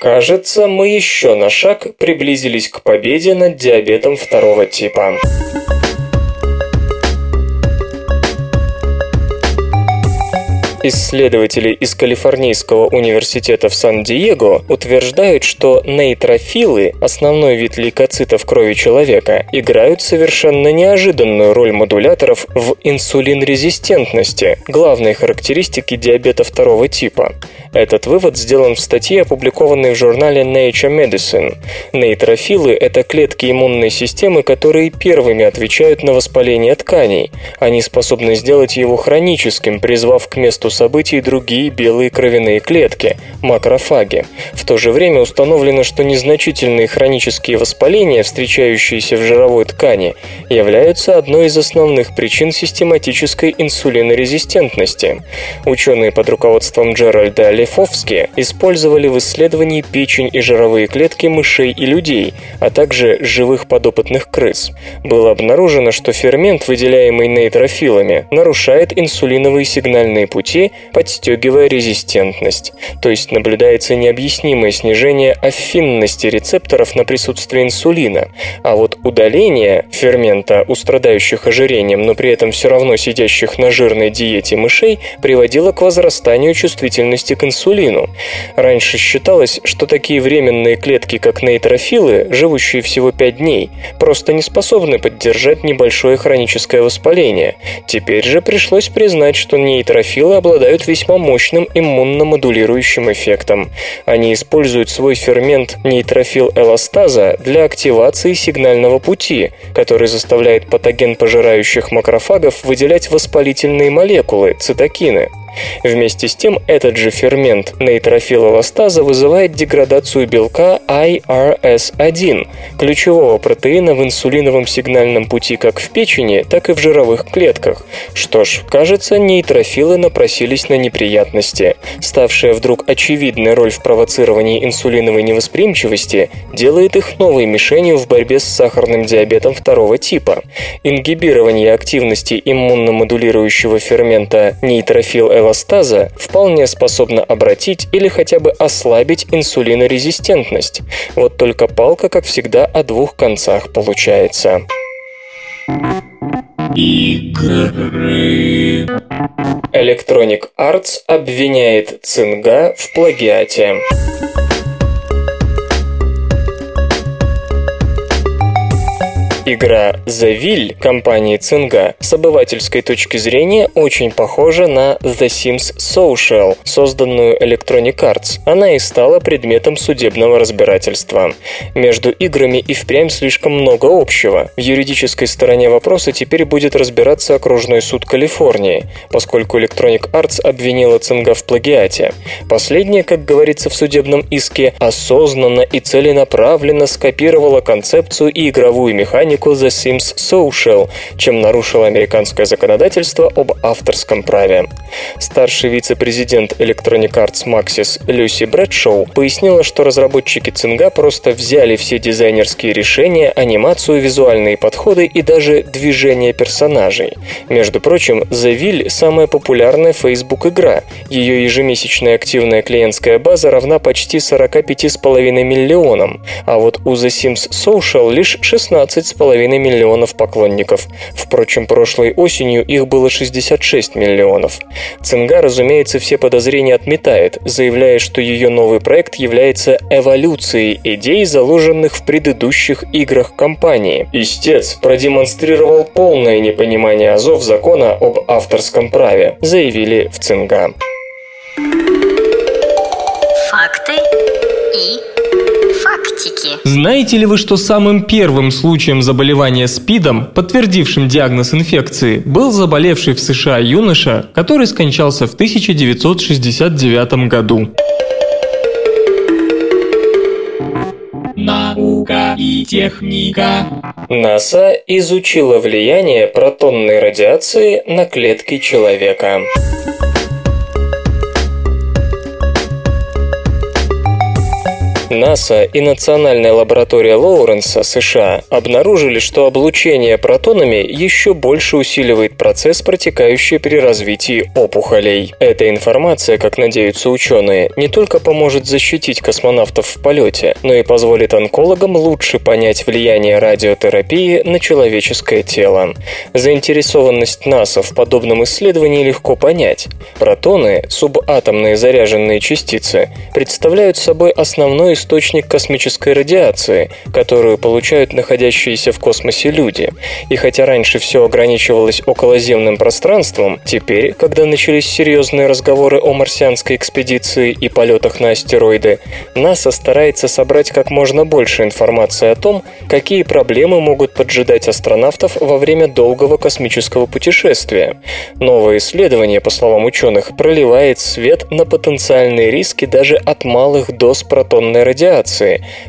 Кажется, мы еще на шаг приблизились к победе над диабетом второго типа. Исследователи из Калифорнийского университета в Сан-Диего утверждают, что нейтрофилы, основной вид лейкоцитов крови человека, играют совершенно неожиданную роль модуляторов в инсулинрезистентности, главной характеристики диабета второго типа. Этот вывод сделан в статье, опубликованной в журнале Nature Medicine. Нейтрофилы – это клетки иммунной системы, которые первыми отвечают на воспаление тканей. Они способны сделать его хроническим, призвав к месту событий другие белые кровяные клетки – макрофаги. В то же время установлено, что незначительные хронические воспаления, встречающиеся в жировой ткани, являются одной из основных причин систематической инсулинорезистентности. Ученые под руководством Джеральда Лефовски использовали в исследовании печень и жировые клетки мышей и людей, а также живых подопытных крыс. Было обнаружено, что фермент, выделяемый нейтрофилами, нарушает инсулиновые сигнальные пути, подстегивая резистентность. То есть наблюдается необъяснимое снижение аффинности рецепторов на присутствие инсулина, а вот удаление фермента у страдающих ожирением, но при этом все равно сидящих на жирной диете мышей, приводило к возрастанию чувствительности к инсулину. Раньше считалось, что такие временные клетки, как нейтрофилы, живущие всего 5 дней, просто не способны поддержать небольшое хроническое воспаление. Теперь же пришлось признать, что нейтрофилы обладают весьма мощным иммуномодулирующим эффектом. Они используют свой фермент нейтрофил эластаза для активации сигнального пути, который заставляет патоген пожирающих макрофагов выделять воспалительные молекулы, цитокины. Вместе с тем, этот же фермент нейтрофилоластаза вызывает деградацию белка IRS1, ключевого протеина в инсулиновом сигнальном пути как в печени, так и в жировых клетках. Что ж, кажется, нейтрофилы напросились на неприятности. Ставшая вдруг очевидная роль в провоцировании инсулиновой невосприимчивости делает их новой мишенью в борьбе с сахарным диабетом второго типа. Ингибирование активности иммуномодулирующего фермента нейтрофил эластаза вполне способна обратить или хотя бы ослабить инсулинорезистентность. Вот только палка, как всегда, о двух концах получается. Игры. Electronic Arts обвиняет Цинга в плагиате. Игра The Will компании Цинга с обывательской точки зрения очень похожа на The Sims Social, созданную Electronic Arts. Она и стала предметом судебного разбирательства. Между играми и впрямь слишком много общего. В юридической стороне вопроса теперь будет разбираться окружной суд Калифорнии, поскольку Electronic Arts обвинила Цинга в плагиате. Последняя, как говорится в судебном иске, осознанно и целенаправленно скопировала концепцию и игровую механику механику The Sims Social, чем нарушило американское законодательство об авторском праве. Старший вице-президент Electronic Arts Maxis Люси Брэдшоу пояснила, что разработчики Цинга просто взяли все дизайнерские решения, анимацию, визуальные подходы и даже движение персонажей. Между прочим, The Will – самая популярная Facebook-игра. Ее ежемесячная активная клиентская база равна почти 45,5 миллионам, а вот у The Sims Social лишь 16,5 6,5 миллионов поклонников. Впрочем, прошлой осенью их было 66 миллионов. Цинга, разумеется, все подозрения отметает, заявляя, что ее новый проект является эволюцией идей, заложенных в предыдущих играх компании. Истец продемонстрировал полное непонимание азов закона об авторском праве, заявили в Цинга. Знаете ли вы, что самым первым случаем заболевания СПИДом, подтвердившим диагноз инфекции, был заболевший в США юноша, который скончался в 1969 году? Наука и техника. НАСА изучила влияние протонной радиации на клетки человека. НАСА и Национальная лаборатория Лоуренса США обнаружили, что облучение протонами еще больше усиливает процесс, протекающий при развитии опухолей. Эта информация, как надеются ученые, не только поможет защитить космонавтов в полете, но и позволит онкологам лучше понять влияние радиотерапии на человеческое тело. Заинтересованность НАСА в подобном исследовании легко понять. Протоны, субатомные заряженные частицы, представляют собой основной источник космической радиации, которую получают находящиеся в космосе люди. И хотя раньше все ограничивалось околоземным пространством, теперь, когда начались серьезные разговоры о марсианской экспедиции и полетах на астероиды, НАСА старается собрать как можно больше информации о том, какие проблемы могут поджидать астронавтов во время долгого космического путешествия. Новое исследование, по словам ученых, проливает свет на потенциальные риски даже от малых доз протонной радиации,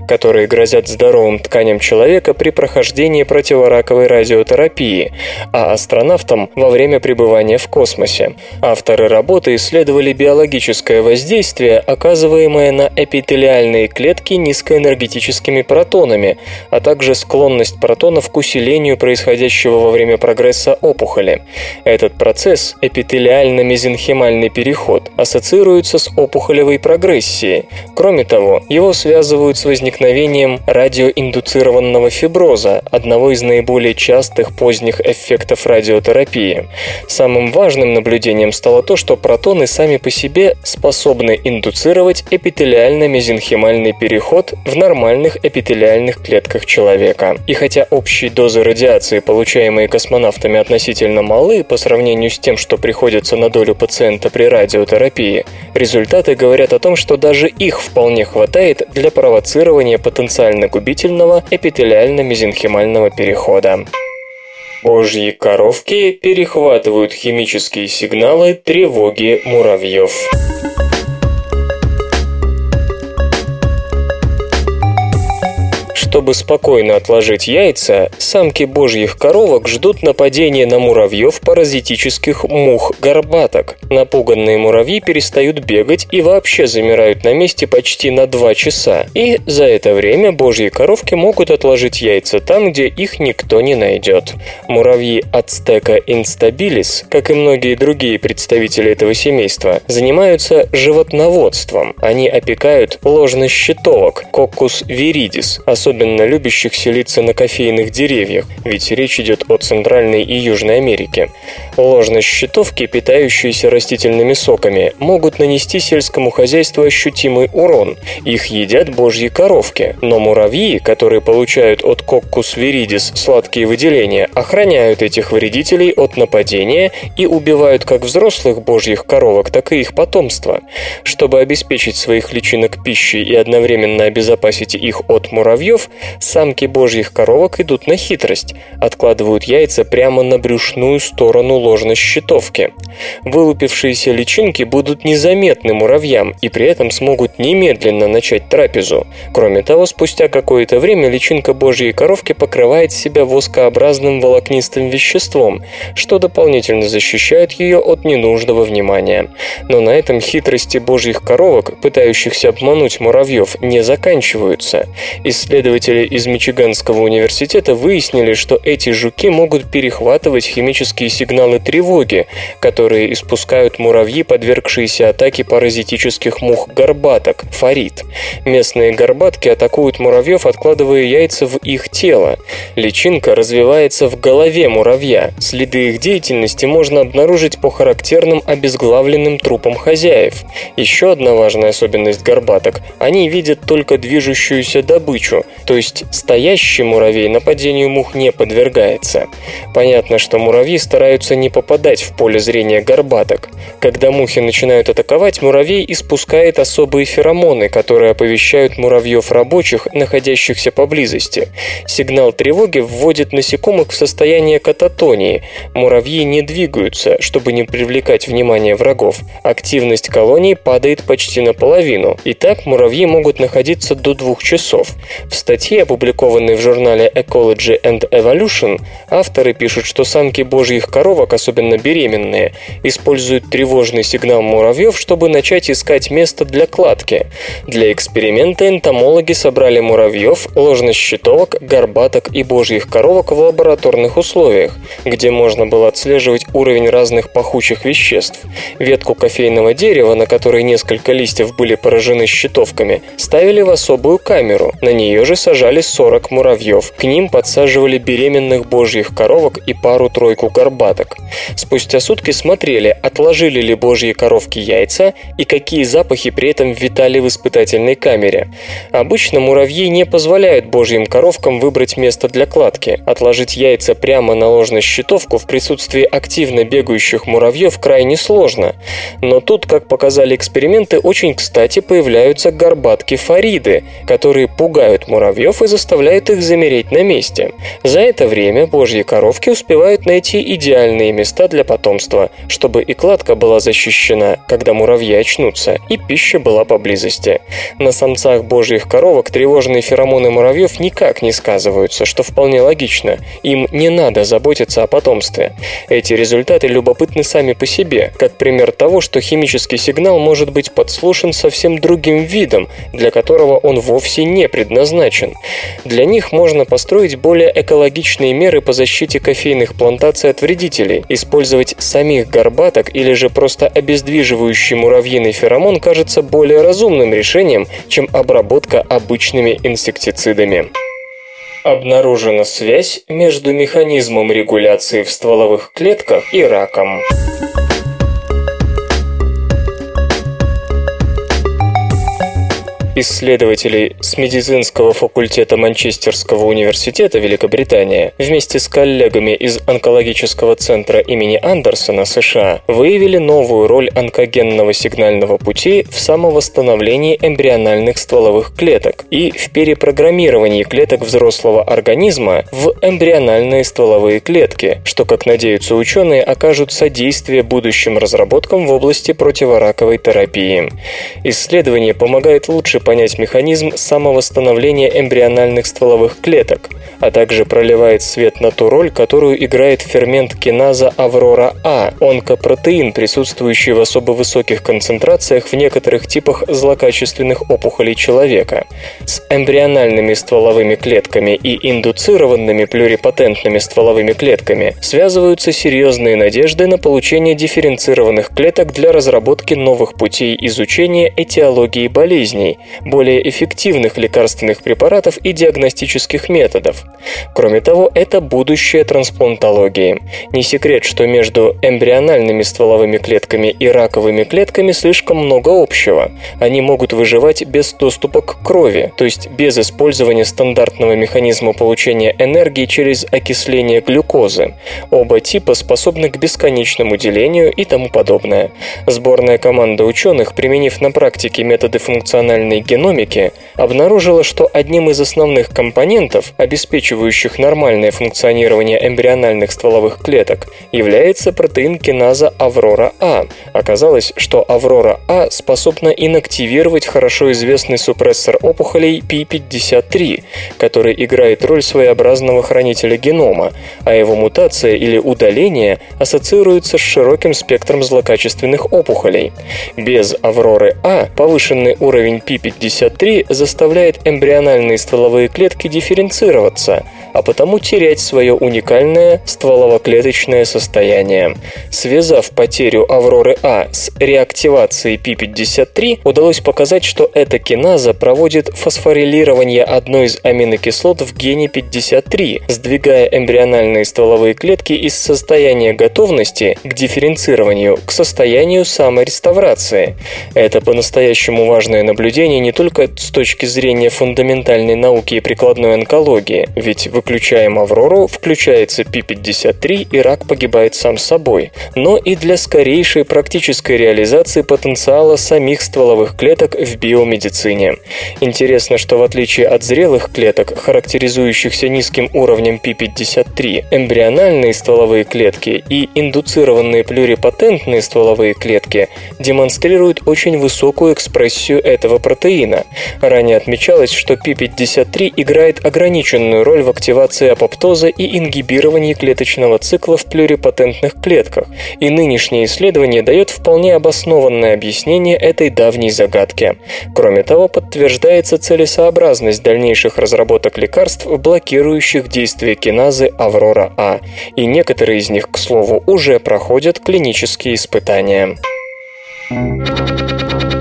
которые грозят здоровым тканям человека при прохождении противораковой радиотерапии, а астронавтам во время пребывания в космосе. Авторы работы исследовали биологическое воздействие, оказываемое на эпителиальные клетки низкоэнергетическими протонами, а также склонность протонов к усилению происходящего во время прогресса опухоли. Этот процесс, эпителиально-мезенхимальный переход, ассоциируется с опухолевой прогрессией. Кроме того, его связывают с возникновением радиоиндуцированного фиброза, одного из наиболее частых поздних эффектов радиотерапии. Самым важным наблюдением стало то, что протоны сами по себе способны индуцировать эпителиально-мезенхимальный переход в нормальных эпителиальных клетках человека. И хотя общие дозы радиации, получаемые космонавтами, относительно малы по сравнению с тем, что приходится на долю пациента при радиотерапии, результаты говорят о том, что даже их вполне хватает для провоцирования потенциально губительного эпителиально-мезенхимального перехода. Божьи коровки перехватывают химические сигналы тревоги муравьев. Чтобы спокойно отложить яйца, самки божьих коровок ждут нападения на муравьев паразитических мух-горбаток. Напуганные муравьи перестают бегать и вообще замирают на месте почти на 2 часа. И за это время божьи коровки могут отложить яйца там, где их никто не найдет. Муравьи ацтека instabilis, как и многие другие представители этого семейства, занимаются животноводством. Они опекают ложнощитовок, коккус виридис, особенно особенно любящих селиться на кофейных деревьях, ведь речь идет о Центральной и Южной Америке. Ложно-щитовки, питающиеся растительными соками, могут нанести сельскому хозяйству ощутимый урон. Их едят божьи коровки, но муравьи, которые получают от коккус виридис сладкие выделения, охраняют этих вредителей от нападения и убивают как взрослых божьих коровок, так и их потомство. Чтобы обеспечить своих личинок пищей и одновременно обезопасить их от муравьев, Самки божьих коровок идут на хитрость, откладывают яйца прямо на брюшную сторону ложной щитовки. Вылупившиеся личинки будут незаметны муравьям и при этом смогут немедленно начать трапезу. Кроме того, спустя какое-то время личинка божьей коровки покрывает себя воскообразным волокнистым веществом, что дополнительно защищает ее от ненужного внимания. Но на этом хитрости божьих коровок, пытающихся обмануть муравьев, не заканчиваются. Исследователи Исследователи из Мичиганского университета выяснили, что эти жуки могут перехватывать химические сигналы тревоги, которые испускают муравьи, подвергшиеся атаке паразитических мух горбаток – фарит. Местные горбатки атакуют муравьев, откладывая яйца в их тело. Личинка развивается в голове муравья. Следы их деятельности можно обнаружить по характерным обезглавленным трупам хозяев. Еще одна важная особенность горбаток – они видят только движущуюся добычу, то то есть стоящий муравей нападению мух не подвергается. Понятно, что муравьи стараются не попадать в поле зрения горбаток. Когда мухи начинают атаковать, муравей испускает особые феромоны, которые оповещают муравьев рабочих, находящихся поблизости. Сигнал тревоги вводит насекомых в состояние кататонии. Муравьи не двигаются, чтобы не привлекать внимание врагов. Активность колонии падает почти наполовину. И так муравьи могут находиться до двух часов. В статье, опубликованной в журнале Ecology and Evolution, авторы пишут, что самки божьих коровок, особенно беременные, используют тревожный сигнал муравьев, чтобы начать искать место для кладки. Для эксперимента энтомологи собрали муравьев, ложнощитовок, горбаток и божьих коровок в лабораторных условиях, где можно было отслеживать уровень разных пахучих веществ. Ветку кофейного дерева, на которой несколько листьев были поражены щитовками, ставили в особую камеру. На нее же сажали 40 муравьев. К ним подсаживали беременных божьих коровок и пару-тройку горбаток. Спустя сутки смотрели, отложили ли божьи коровки яйца и какие запахи при этом витали в испытательной камере. Обычно муравьи не позволяют божьим коровкам выбрать место для кладки. Отложить яйца прямо на ложную щитовку в присутствии активно бегающих муравьев крайне сложно. Но тут, как показали эксперименты, очень кстати появляются горбатки фариды, которые пугают муравьев и заставляют их замереть на месте. За это время божьи коровки успевают найти идеальные места для потомства, чтобы и кладка была защищена, когда муравьи очнутся, и пища была поблизости. На самцах божьих коровок тревожные феромоны муравьев никак не сказываются, что вполне логично. Им не надо заботиться о потомстве. Эти результаты любопытны сами по себе, как пример того, что химический сигнал может быть подслушан совсем другим видом, для которого он вовсе не предназначен. Для них можно построить более экологичные меры по защите кофейных плантаций от вредителей. Использовать самих горбаток или же просто обездвиживающий муравьиный феромон кажется более разумным решением, чем обработка обычными инсектицидами. Обнаружена связь между механизмом регуляции в стволовых клетках и раком. Исследователей с медицинского факультета Манчестерского университета Великобритания вместе с коллегами из онкологического центра имени Андерсона США выявили новую роль онкогенного сигнального пути в самовосстановлении эмбриональных стволовых клеток и в перепрограммировании клеток взрослого организма в эмбриональные стволовые клетки, что, как надеются ученые, окажут содействие будущим разработкам в области противораковой терапии. Исследование помогает лучше понять механизм самовосстановления эмбриональных стволовых клеток, а также проливает свет на ту роль, которую играет фермент киназа Аврора-А, онкопротеин, присутствующий в особо высоких концентрациях в некоторых типах злокачественных опухолей человека. С эмбриональными стволовыми клетками и индуцированными плюрипатентными стволовыми клетками связываются серьезные надежды на получение дифференцированных клеток для разработки новых путей изучения этиологии болезней, более эффективных лекарственных препаратов и диагностических методов. Кроме того, это будущее трансплантологии. Не секрет, что между эмбриональными стволовыми клетками и раковыми клетками слишком много общего. Они могут выживать без доступа к крови, то есть без использования стандартного механизма получения энергии через окисление глюкозы. Оба типа способны к бесконечному делению и тому подобное. Сборная команда ученых, применив на практике методы функциональной геномики обнаружила, что одним из основных компонентов, обеспечивающих нормальное функционирование эмбриональных стволовых клеток, является протеин киназа Аврора-А. Оказалось, что Аврора-А способна инактивировать хорошо известный супрессор опухолей P53, который играет роль своеобразного хранителя генома, а его мутация или удаление ассоциируется с широким спектром злокачественных опухолей. Без Авроры-А повышенный уровень P53 53 заставляет эмбриональные стволовые клетки дифференцироваться, а потому терять свое уникальное стволово-клеточное состояние. Связав потерю Авроры А с реактивацией P53, удалось показать, что эта киназа проводит фосфорилирование одной из аминокислот в гене 53, сдвигая эмбриональные стволовые клетки из состояния готовности к дифференцированию к состоянию самореставрации. Это по-настоящему важное наблюдение не только с точки зрения фундаментальной науки и прикладной онкологии, ведь выключаем Аврору, включается P53 и рак погибает сам собой, но и для скорейшей практической реализации потенциала самих стволовых клеток в биомедицине. Интересно, что в отличие от зрелых клеток, характеризующихся низким уровнем P53, эмбриональные стволовые клетки и индуцированные плюрипатентные стволовые клетки демонстрируют очень высокую экспрессию этого протеина протеина. Ранее отмечалось, что P53 играет ограниченную роль в активации апоптоза и ингибировании клеточного цикла в плюрипатентных клетках, и нынешнее исследование дает вполне обоснованное объяснение этой давней загадки. Кроме того, подтверждается целесообразность дальнейших разработок лекарств, блокирующих действие киназы Аврора-А, и некоторые из них, к слову, уже проходят клинические испытания.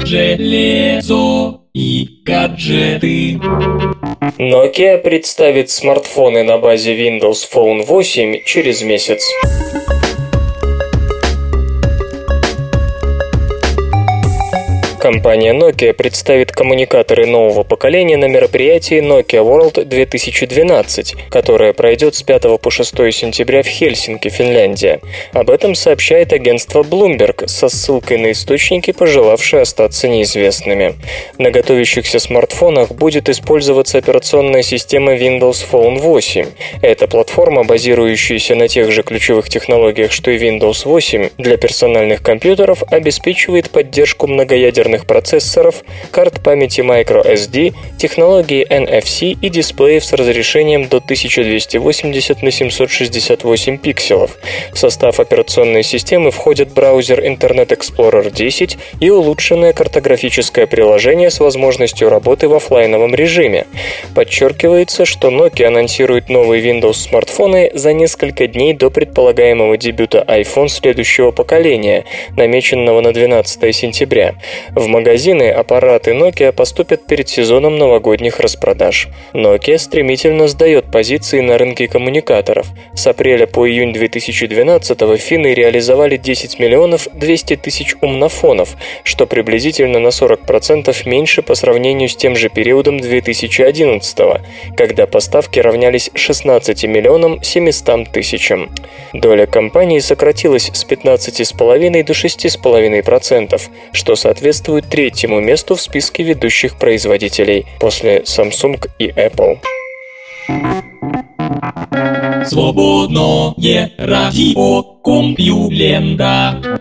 Железо и гаджеты. Nokia представит смартфоны на базе Windows Phone 8 через месяц. Компания Nokia представит коммуникаторы нового поколения на мероприятии Nokia World 2012, которое пройдет с 5 по 6 сентября в Хельсинки, Финляндия. Об этом сообщает агентство Bloomberg со ссылкой на источники, пожелавшие остаться неизвестными. На готовящихся смартфонах будет использоваться операционная система Windows Phone 8. Эта платформа, базирующаяся на тех же ключевых технологиях, что и Windows 8, для персональных компьютеров обеспечивает поддержку многоядерных процессоров процессоров, карт памяти microSD, технологии NFC и дисплеев с разрешением до 1280 на 768 пикселов. В состав операционной системы входят браузер Internet Explorer 10 и улучшенное картографическое приложение с возможностью работы в офлайновом режиме. Подчеркивается, что Nokia анонсирует новые Windows смартфоны за несколько дней до предполагаемого дебюта iPhone следующего поколения, намеченного на 12 сентября. Магазины аппараты Nokia поступят перед сезоном новогодних распродаж. Nokia стремительно сдает позиции на рынке коммуникаторов. С апреля по июнь 2012 финны реализовали 10 миллионов 200 тысяч умнофонов, что приблизительно на 40% меньше по сравнению с тем же периодом 2011, когда поставки равнялись 16 миллионам 700 тысячам. Доля компании сократилась с 15,5 до 6,5%, что соответствует третьему месту в списке ведущих производителей после Samsung и Apple. Свободное радио Компьюлента.